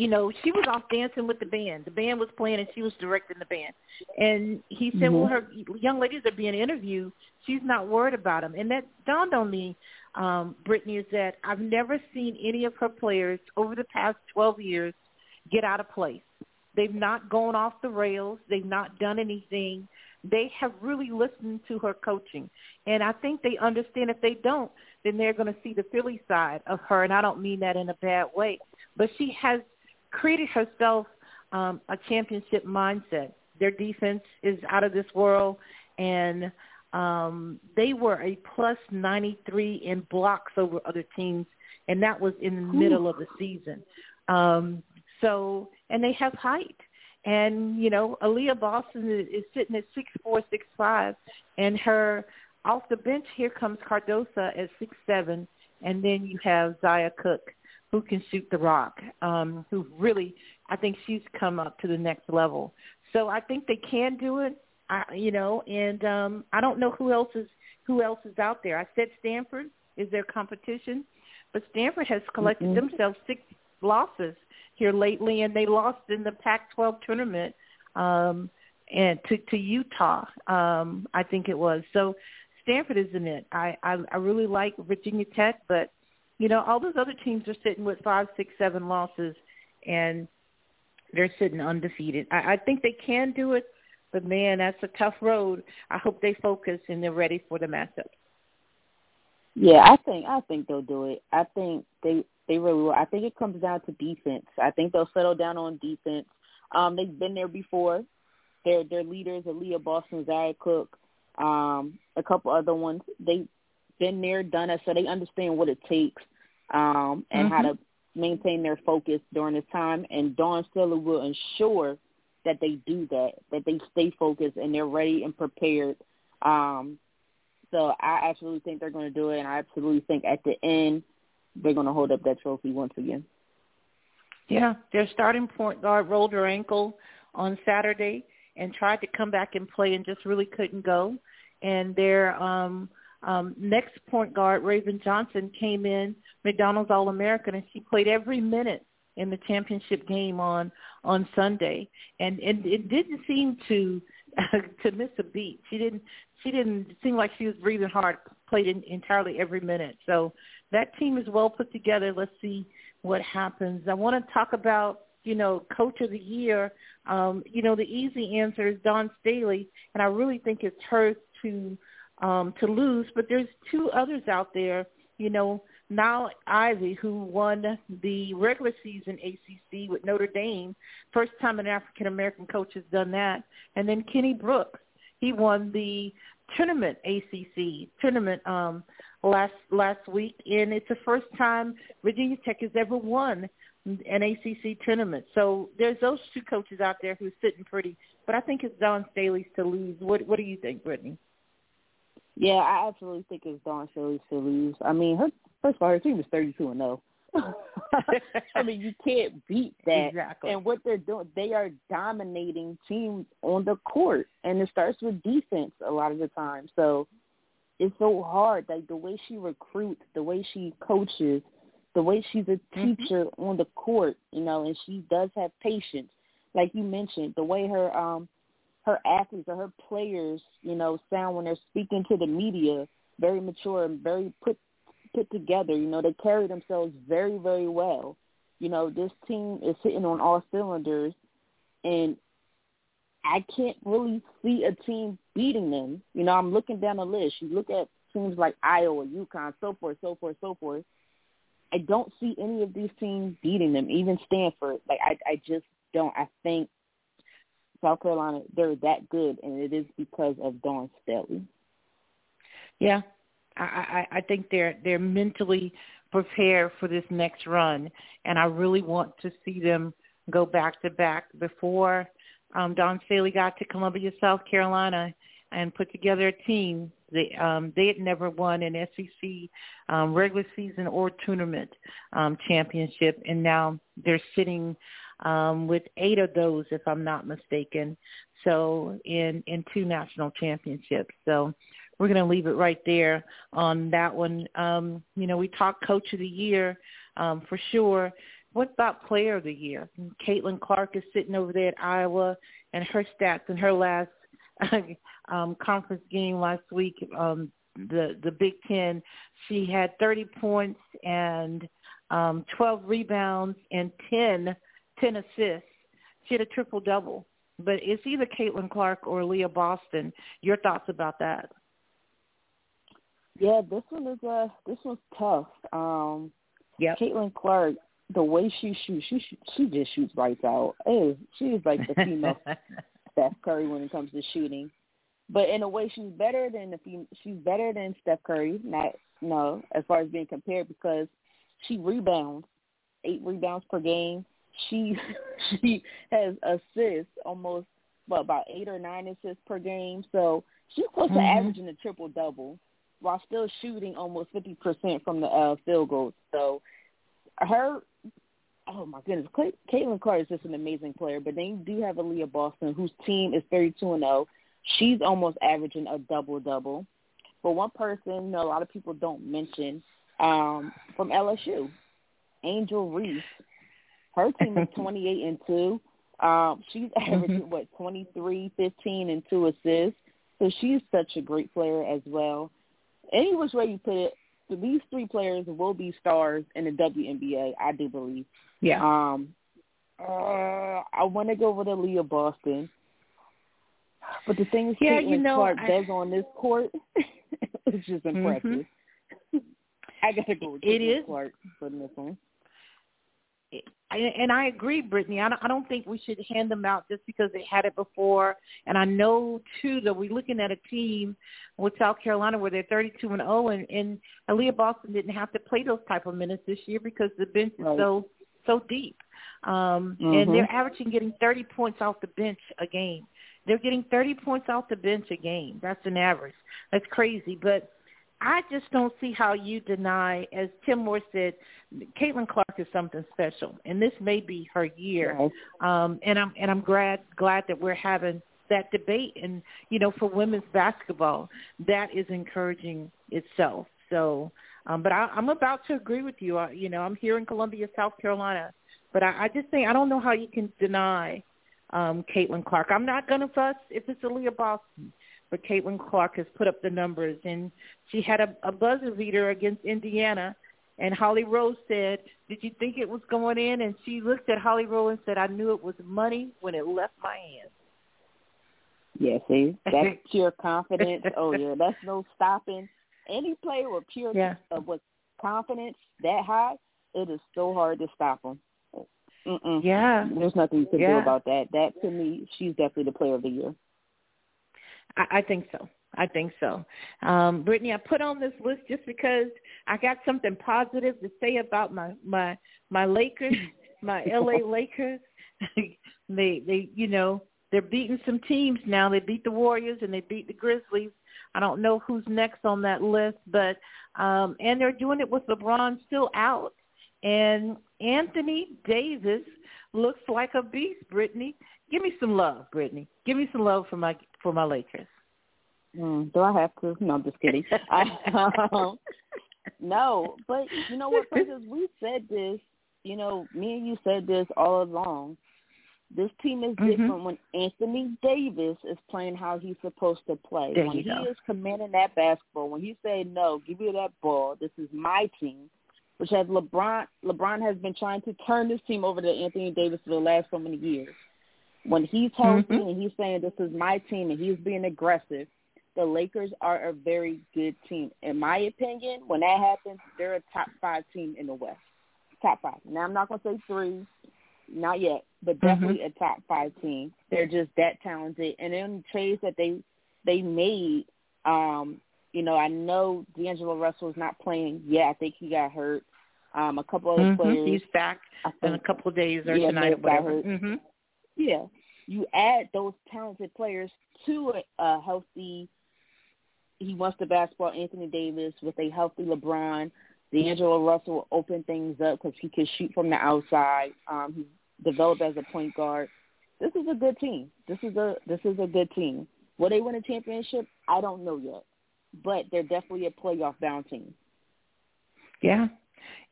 you know, she was off dancing with the band. The band was playing and she was directing the band. And he said, mm-hmm. well, her young ladies are being interviewed. She's not worried about them. And that dawned on me, um, Britne, is that I've never seen any of her players over the past 12 years get out of place. They've not gone off the rails. They've not done anything. They have really listened to her coaching. And I think they understand if they don't, then they're going to see the Philly side of her. And I don't mean that in a bad way. But she has created herself um, a championship mindset. Their defense is out of this world, and um, they were a plus 93 in blocks over other teams, and that was in the Ooh. middle of the season. Um, so, and they have height. And, you know, Aaliyah Boston is, is sitting at six four, six five, and her off the bench here comes Cardoso at six seven, and then you have Zia Cooke who can shoot the rock, um, who really, I think she's come up to the next level. So I think they can do it, I, you know, and um, I don't know who else is who else is out there. I said Stanford is their competition, but Stanford has collected mm-hmm. themselves six losses here lately, and they lost in the Pac-12 tournament um, and to, to Utah, um, I think it was. So Stanford isn't it. I, I I really like Virginia Tech, but you know, all those other teams are sitting with five, six, seven losses, and they're sitting undefeated. I, I think they can do it, but man, that's a tough road. I hope they focus and they're ready for the matchup. Yeah, I think I think they'll do it. I think they they really will. I think it comes down to defense. I think they'll settle down on defense. Um, they've been there before. Their their leaders, Aaliyah Boston, Zia Cooke, um, a couple other ones. They been there, done it, so they understand what it takes um, and mm-hmm. how to maintain their focus during this time. And Dawn Staley will ensure that they do that, that they stay focused and they're ready and prepared. Um, so I absolutely think they're going to do it, and I absolutely think at the end they're going to hold up that trophy once again. Yeah, their starting point guard rolled her ankle on Saturday and tried to come back and play and just really couldn't go. And their um, um, next point guard, Raven Johnson, came in McDonald's All American, and she played every minute in the championship game on on Sunday, and and it didn't seem to [LAUGHS] to miss a beat. She didn't she didn't seem like she was breathing hard. Played in, entirely every minute. So that team is well put together. Let's see what happens. I want to talk about you know coach of the year. Um, you know the easy answer is Dawn Staley, and I really think it's her to um, to lose. But there's two others out there. You know, now Ivey, who won the regular season ACC with Notre Dame, first time an African American coach has done that, and then Kenny Brooks, he won the tournament ACC tournament um, last last week, and it's the first time Virginia Tech has ever won an ACC tournament. So there's those two coaches out there who's sitting pretty, but I think it's Dawn Staley's to lose. What What do you think, Britne? Yeah, I absolutely think it's Dawn Staley's to lose. I mean, her first of all, her team is thirty-two and zero. Oh. [LAUGHS] I mean, you can't beat [LAUGHS] that. Exactly. And what they're doing, they are dominating teams on the court, and it starts with defense a lot of the time. So it's so hard. Like the way she recruits, the way she coaches, the way she's a mm-hmm. teacher mm-hmm. on the court, you know, and she does have patience. Like you mentioned, the way her um her athletes or her players, you know, sound when they're speaking to the media, very mature and very put put together. You know, they carry themselves very, very well. You know, this team is hitting on all cylinders, and I can't really see a team beating them. You know, I'm looking down the list. You look at teams like Iowa, UConn, so forth, so forth, so forth. I don't see any of these teams beating them, even Stanford. Like I, I just don't. I think South Carolina, they're that good, and it is because of Dawn Staley. Yeah, I, I, I think they're they're mentally prepared for this next run, and I really want to see them go back to back. Before um, Dawn Staley got to Columbia, South Carolina, and put together a team, they um, they had never won an SEC um, regular season or tournament um, championship, and now they're sitting um, with eight of those, if I'm not mistaken. So in in two national championships. So we're going to leave it right there on that one. Um, you know, we talked Coach of the Year um, for sure. What about Player of the Year? Caitlin Clark is sitting over there at Iowa, and her stats in her last [LAUGHS] um, conference game last week, um, the the Big Ten, she had 30 points and um, 12 rebounds and 10 10 assists. She had a triple double. But it's either Caitlin Clark or Leah Boston. Your thoughts about that? Yeah, this one is uh this one's tough. Um yeah. Caitlin Clark, the way she shoots, she she just shoots lights out. Hey, she is like the female [LAUGHS] Steph Curry when it comes to shooting. But in a way she's better than the fem- she's better than Steph Curry, not no, as far as being compared because she rebounds, eight rebounds per game. She [LAUGHS] she has assists almost what about eight or nine assists per game. So she's close mm-hmm. to averaging a triple double while still shooting almost 50% from the uh, field goals. So her, oh my goodness, Caitlin Clark is just an amazing player. But then you do have Aaliyah Boston, whose team is 32 and 0. She's almost averaging a double double. But one person, you know, a lot of people don't mention um, from LSU, Angel Reese. Her [LAUGHS] team is 28 and two. Um, she's averaging mm-hmm. what 23, 15, and two assists. So she's such a great player as well any which way you put it, these three players will be stars in the WNBA. I do believe. Yeah. Um. Uh, I want to go with Aaliyah Boston, but the thing is, yeah, Caitlin you know, Clark I... does on this court [LAUGHS] it's just mm-hmm. impressive. Mm-hmm. I gotta go with Caitlin is. Clark for this one and I agree, Britne. I don't, I don't think we should hand them out just because they had it before. And I know too that we're looking at a team with South Carolina where they're 32 and 0, and, and Aaliyah Boston didn't have to play those type of minutes this year because the bench is right. so so deep. Um, mm-hmm. And they're averaging getting 30 points off the bench a game. They're getting 30 points off the bench a game. That's an average. That's crazy, but I just don't see how you deny, as Tim Moore said, Caitlin Clark is something special, and this may be her year. Yes. Um, and I'm and I'm glad glad that we're having that debate. And you know, for women's basketball, that is encouraging itself. So, um, but I, I'm about to agree with you. I, you know, I'm here in Columbia, South Carolina, but I, I just think I don't know how you can deny um, Caitlin Clark. I'm not going to fuss if it's Aaliyah Boston but Caitlin Clark has put up the numbers, and she had a, a buzzer beater against Indiana. And Holly Rose said, "Did you think it was going in?" And she looked at Holly Rose and said, "I knew it was money when it left my hands." Yeah, see, that's [LAUGHS] pure confidence. oh yeah, that's no stopping. Any player with pure yeah. uh, with confidence that high, it is so hard to stop them. Mm-mm. Yeah, there's nothing you can yeah. do about that. That to me, she's definitely the player of the year. I, I think so. I think so. Um, Britne, I put on this list just because I got something positive to say about my my my Lakers, [LAUGHS] my LA Lakers. [LAUGHS] they they you know they're beating some teams now. They beat the Warriors and they beat the Grizzlies. I don't know who's next on that list, but um, and they're doing it with LeBron still out, and Anthony Davis looks like a beast. Britne, give me some love, Britne. Give me some love for my for my Lakers. Mm, do I have to? No, I'm just kidding. [LAUGHS] I, um, no, but you know what, [LAUGHS] Princess? We said this. You know, me and you said this all along. This team is mm-hmm. different when Anthony Davis is playing how he's supposed to play. There when he go. is commanding that basketball, when he say no, give me that ball. This is my team. Which has LeBron. LeBron has been trying to turn this team over to Anthony Davis for the last so many years. When he's healthy mm-hmm. and he's saying this is my team and he's being aggressive, the Lakers are a very good team. In my opinion, when that happens, they're a top five team in the West. Top five. Now I'm not gonna say three. not yet, but Mm-hmm. definitely mm-hmm. a top five team. They're just that talented, and then trades that they they made. Um, you know, I know D'Angelo Russell is not playing yet. I think he got hurt. Um, a couple other mm-hmm. players. He's back in a couple of days or yeah, tonight or whatever. Mm-hmm. Yeah, you add those talented players to a, a healthy. He wants the basketball. Anthony Davis with a healthy LeBron. D'Angelo Russell will open things up because he can shoot from the outside. Um, he's developed as a point guard. This is a good team. This is a this is a good team. Will they win a championship? I don't know yet, but they're definitely a playoff bound team. Yeah,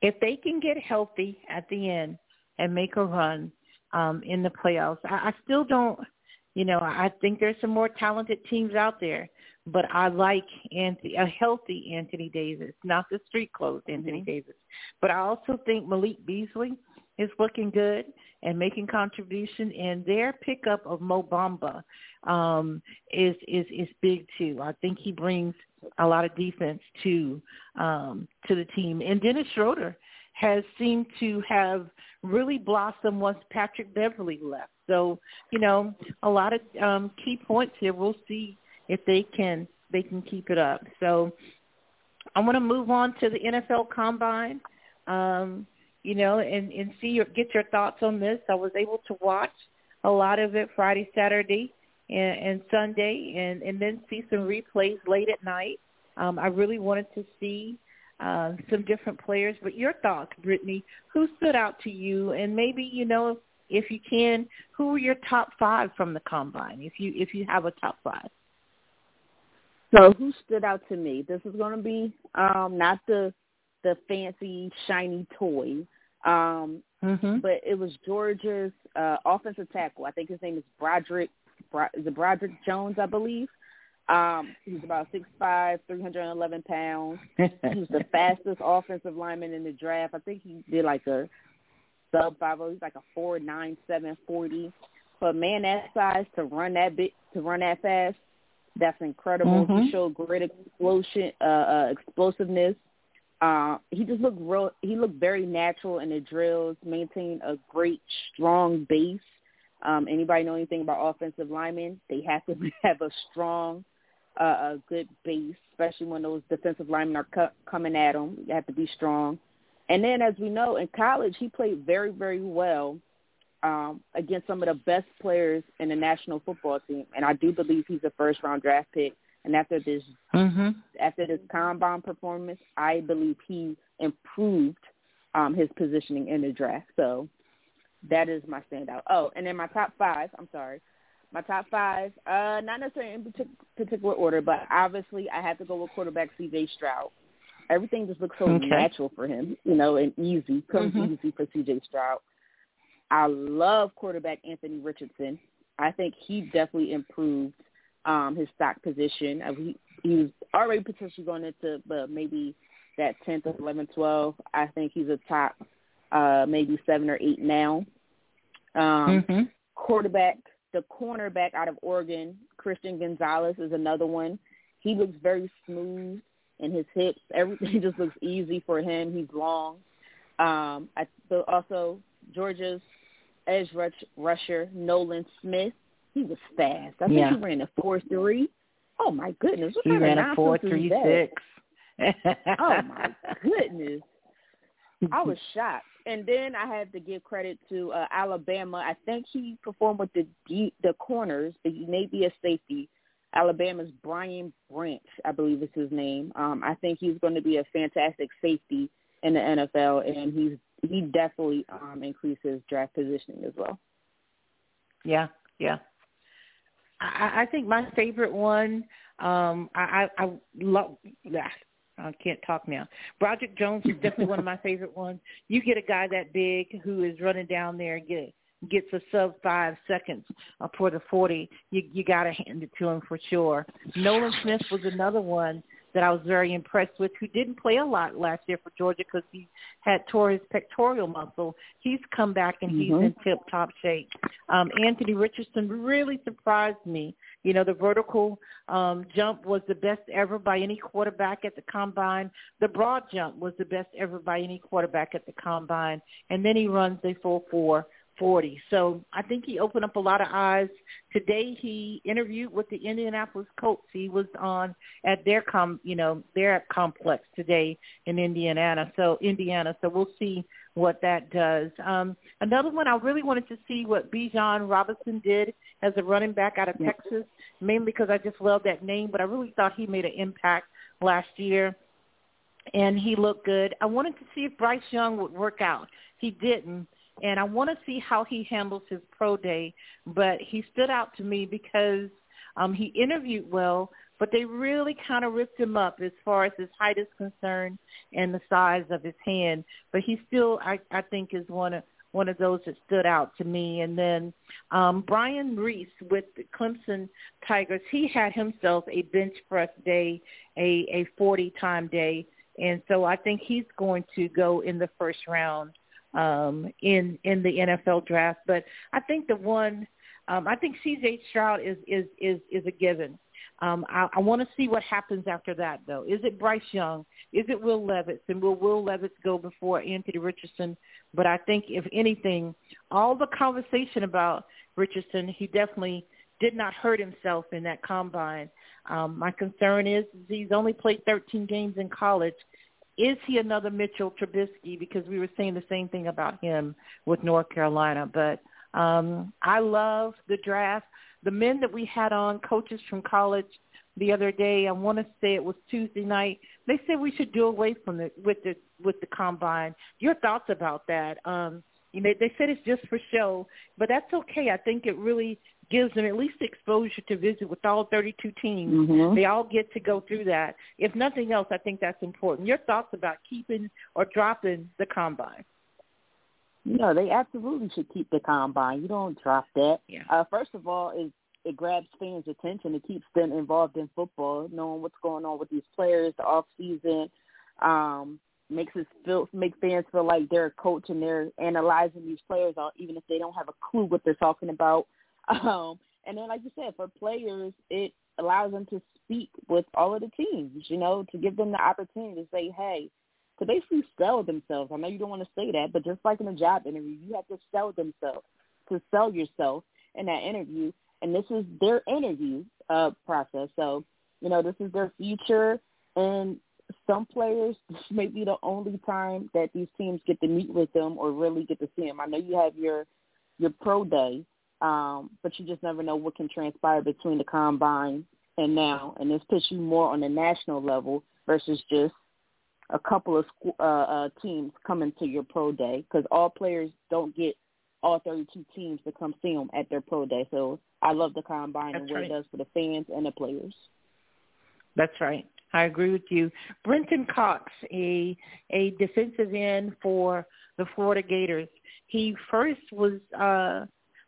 if they can get healthy at the end and make a run um, in the playoffs, I, I still don't. You know, I think there's some more talented teams out there, but I like Anthony, a healthy Anthony Davis, not the street clothes Anthony mm-hmm. Davis. But I also think Malik Beasley is looking good and making contribution, and their pickup of Mo Bamba um, is is is big too. I think he brings a lot of defense to um, to the team, and Dennis Schroeder has seemed to have really blossomed once Patrick Beverley left. So you know, a lot of um, key points here. We'll see if they can they can keep it up. So I want to move on to the NFL Combine. Um, you know, and, and see your get your thoughts on this. I was able to watch a lot of it Friday, Saturday, and, and Sunday, and, and then see some replays late at night. Um, I really wanted to see uh, some different players. But your thoughts, Britne, who stood out to you, and maybe you know if you can, who were your top five from the combine, if you if you have a top five. So who stood out to me? This is going to be um, not the the fancy shiny toy. Um, mm-hmm. But it was Georgia's uh, offensive tackle. I think his name is Broderick. Is it Broderick Jones? I believe. Um, he's about six five, three hundred and eleven pounds. [LAUGHS] He's the fastest offensive lineman in the draft. I think he did like a sub five oh. He's like a four nine seven forty. For a man that size to run that bit to run that fast, that's incredible. Mm-hmm. He showed great explosion, uh, uh, explosiveness. Uh, he just looked real. He looked very natural in the drills. Maintained a great, strong base. Um, anybody know anything about offensive linemen? They have to [LAUGHS] have a strong, uh, a good base, especially when those defensive linemen are cu- coming at them. You have to be strong. And then, as we know, in college, he played very, very well um, against some of the best players in the national football team. And I do believe he's a first-round draft pick. And after this mm-hmm. after this combine performance, I believe he improved um, his positioning in the draft. So that is my standout. Oh, and then my top five. I'm sorry, my top five. Uh, not necessarily in particular order, but obviously I have to go with quarterback C.J. Stroud. Everything just looks so okay. natural for him, you know, and easy. Comes mm-hmm. easy for C.J. Stroud. I love quarterback Anthony Richardson. I think he definitely improved um, his stock position. Uh, he, he was already potentially going into uh, maybe that 10th, 11th, 12th. I think he's a top uh, maybe seven or eight now. Um, mm-hmm. Quarterback, the cornerback out of Oregon, Christian Gonzalez is another one. He looks very smooth in his hips. Everything [LAUGHS] just looks easy for him. He's long. Um, I, so also Georgia's edge rush, rusher Nolan Smith he was fast. I think yeah. he ran a four three. Oh my goodness! What he ran a four three six. oh [LAUGHS] my goodness! I was [LAUGHS] shocked. And then I had to give credit to uh, Alabama. I think he performed with the D, the corners. But he may be a safety. Alabama's Brian Branch, I believe is his name. Um, I think he's going to be a fantastic safety in the NFL, and he's he definitely um, increases draft positioning as well. Yeah, yeah. I, I think my favorite one, um, I, I, I love. I can't talk now. Broderick Jones is definitely one of my favorite ones. You get a guy that big who is running down there get gets a sub five seconds for the forty. You you got to hand it to him for sure. Nolan Smith was another one that I was very impressed with, who didn't play a lot last year for Georgia because he had tore his pectoral muscle. He's come back and he's mm-hmm. in tip-top shape. Um, Anthony Richardson really surprised me. You know, the vertical um, jump was the best ever by any quarterback at the combine. The broad jump was the best ever by any quarterback at the combine. And then he runs a full four 40. So I think he opened up a lot of eyes. Today he interviewed with the Indianapolis Colts. He was on at their com, you know, their complex today in Indiana. So Indiana. So we'll see what that does. Um, another one I really wanted to see what Bijan Robinson did as a running back out of yeah. Texas, mainly because I just love that name. But I really thought he made an impact last year and he looked good. I wanted to see if Bryce Young would work out. He didn't, and I want to see how he handles his pro day. But he stood out to me because um, he interviewed well, but they really kind of ripped him up as far as his height is concerned and the size of his hand. But he still, I, I think, is one of one of those that stood out to me. And then um, Bryan Bresee with the Clemson Tigers, he had himself a bench press day, a a 40 time day and so I think he's going to go in the first round um, in in the NFL draft. But I think the one, um, I think C.J. Stroud is is is is a given. Um, I, I want to see what happens after that, though. Is it Bryce Young? Is it Will Levis? And will Will Levis go before Anthony Richardson? But I think, if anything, all the conversation about Richardson, he definitely did not hurt himself in that combine. Um, my concern is he's only played 13 games in college. Is he another Mitchell Trubisky? Because we were saying the same thing about him with North Carolina. But um, I love the draft. The men that we had on, coaches from college, the other day. I want to say it was Tuesday night. They said we should do away from the with the with the combine. Your thoughts about that? Um, you know, they said it's just for show, but that's okay. I think it really gives them at least exposure to visit with all 32 teams. Mm-hmm. They all get to go through that. If nothing else, I think that's important. Your thoughts about keeping or dropping the combine? No, they absolutely should keep the combine. You don't drop that. Yeah. Uh, first of all, it, it grabs fans' attention. It keeps them involved in football, knowing what's going on with these players, the off season. Um, makes us feel make fans feel like they're a coach and they're analyzing these players, even if they don't have a clue what they're talking about. Um, and then, like you said, for players, it allows them to speak with all of the teams, you know, to give them the opportunity to say, hey, to basically sell themselves. I know you don't want to say that, but just like in a job interview, you have to sell themselves, to sell yourself in that interview. And this is their interview uh, process. So, you know, this is their future. And some players, this [LAUGHS] may be the only time that these teams get to meet with them or really get to see them. I know you have your your pro day, um, but you just never know what can transpire between the combine and now. And this puts you more on the national level versus just a couple of uh, uh, teams coming to your pro day because all players don't get all 32 teams to come see them at their pro day. So I love the combine That's and what right. it does for the fans and the players. That's right. I agree with you. Brenton Cox, a a defensive end for the Florida Gators. He first was uh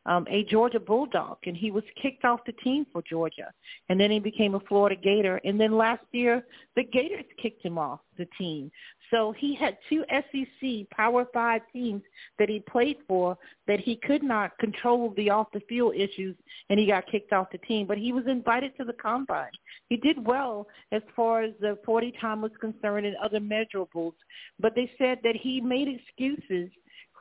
um, a Georgia Bulldog, and he was kicked off the team for Georgia, and then he became a Florida Gator, and then last year the Gators kicked him off the team. So he had two SEC Power Five teams that he played for that he could not control the off the field issues, and he got kicked off the team. But he was invited to the combine. He did well as far as the 40 time was concerned and other measurables, but they said that he made excuses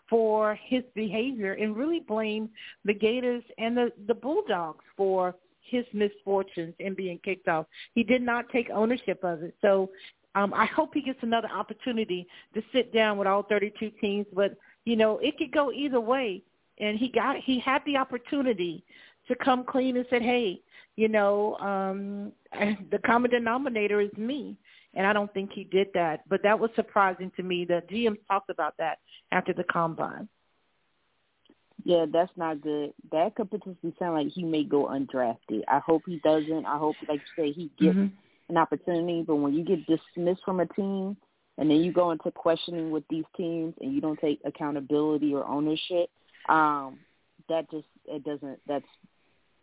for his behavior and really blame the Gators and the, the Bulldogs for his misfortunes and being kicked off. He did not take ownership of it. So um, I hope he gets another opportunity to sit down with all 32 teams. But, you know, it could go either way. And he got he had the opportunity to come clean and said, hey, you know, um, [LAUGHS] the common denominator is me. And I don't think he did that. But that was surprising to me. The GM talked about that after the combine. Yeah, that's not good. That could potentially sound like he may go undrafted. I hope he doesn't. I hope, like you say, he gets mm-hmm. an opportunity. But when you get dismissed from a team and then you go into questioning with these teams and you don't take accountability or ownership, um, that just it doesn't. That's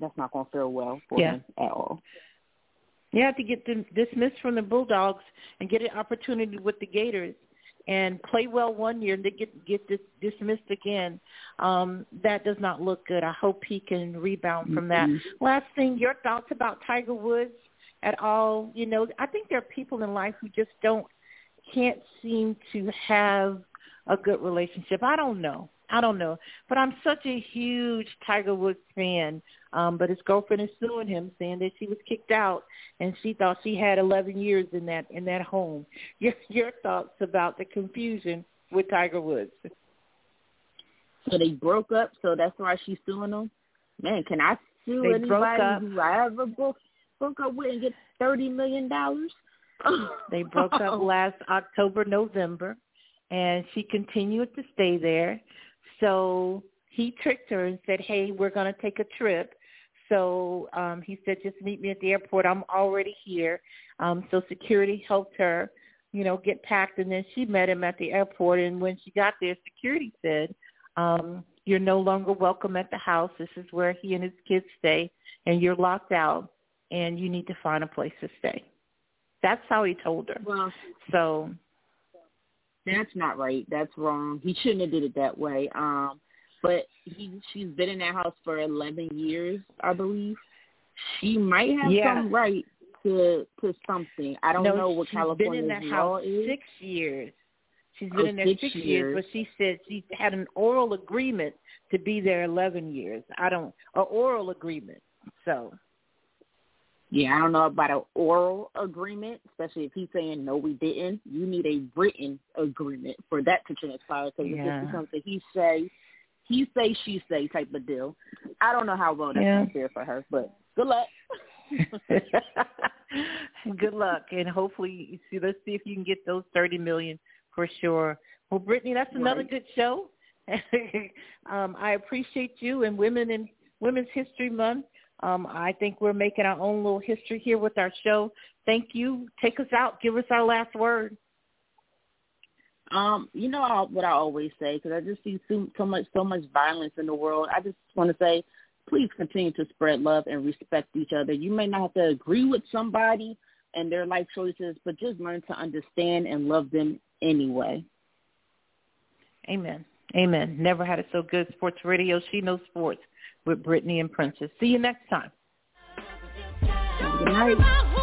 that's not going to fare well for yeah. him at all. You have to get them dismissed from the Bulldogs and get an opportunity with the Gators and play well one year and they get get dis, dismissed again. Um, that does not look good. I hope he can rebound from that. Mm-hmm. Last thing, your thoughts about Tiger Woods at all? You know, I think there are people in life who just don't can't seem to have a good relationship. I don't know. I don't know, but I'm such a huge Tiger Woods fan. Um, but his girlfriend is suing him, saying that she was kicked out and she thought she had 11 years in that in that home. [LAUGHS] Your your thoughts about the confusion with Tiger Woods? So they broke up, so that's why she's suing them. Man, can I sue they anybody who I ever broke, broke up with and get thirty million dollars? [LAUGHS] they broke up last October, November, and she continued to stay there. So he tricked her and said, "Hey, we're going to take a trip." So um he said, "Just meet me at the airport. I'm already here." Um so security helped her, you know, get packed and then she met him at the airport and when she got there, security said, um, you're no longer welcome at the house. This is where he and his kids stay and you're locked out and you need to find a place to stay. That's how he told her. Well, so that's not right. That's wrong. He shouldn't have did it that way. Um, but he she's been in that house for eleven years, I believe. She might have yeah. some right to to something. I don't no, know what she's California been in that law house is. six years. She's been oh, in there six six years. years, but she said she had an oral agreement to be there eleven years. I don't an oral agreement. So Yeah, I don't know about an oral agreement, especially if he's saying no, we didn't. You need a written agreement for that to transpire because it Yeah. just becomes a he say, he say, she say type of deal. I don't know how well that's Yeah. gonna fare for her, but good luck. [LAUGHS] Good luck, and hopefully, you see. Let's see if you can get those thirty million for sure. Well, Britne, that's another Right. good show. [LAUGHS] um, I appreciate you and Women in Women's History Month. Um, I think we're making our own little history here with our show. Thank you. Take us out. Give us our last word. Um, you know I, what I always say because I just see so, so much so much violence in the world. I just want to say, please continue to spread love and respect each other. You may not have to agree with somebody and their life choices, but just learn to understand and love them anyway. Amen. Amen. Never had it so good. Sports Radio. She knows sports with Britne and Princess. See you next time. Good night.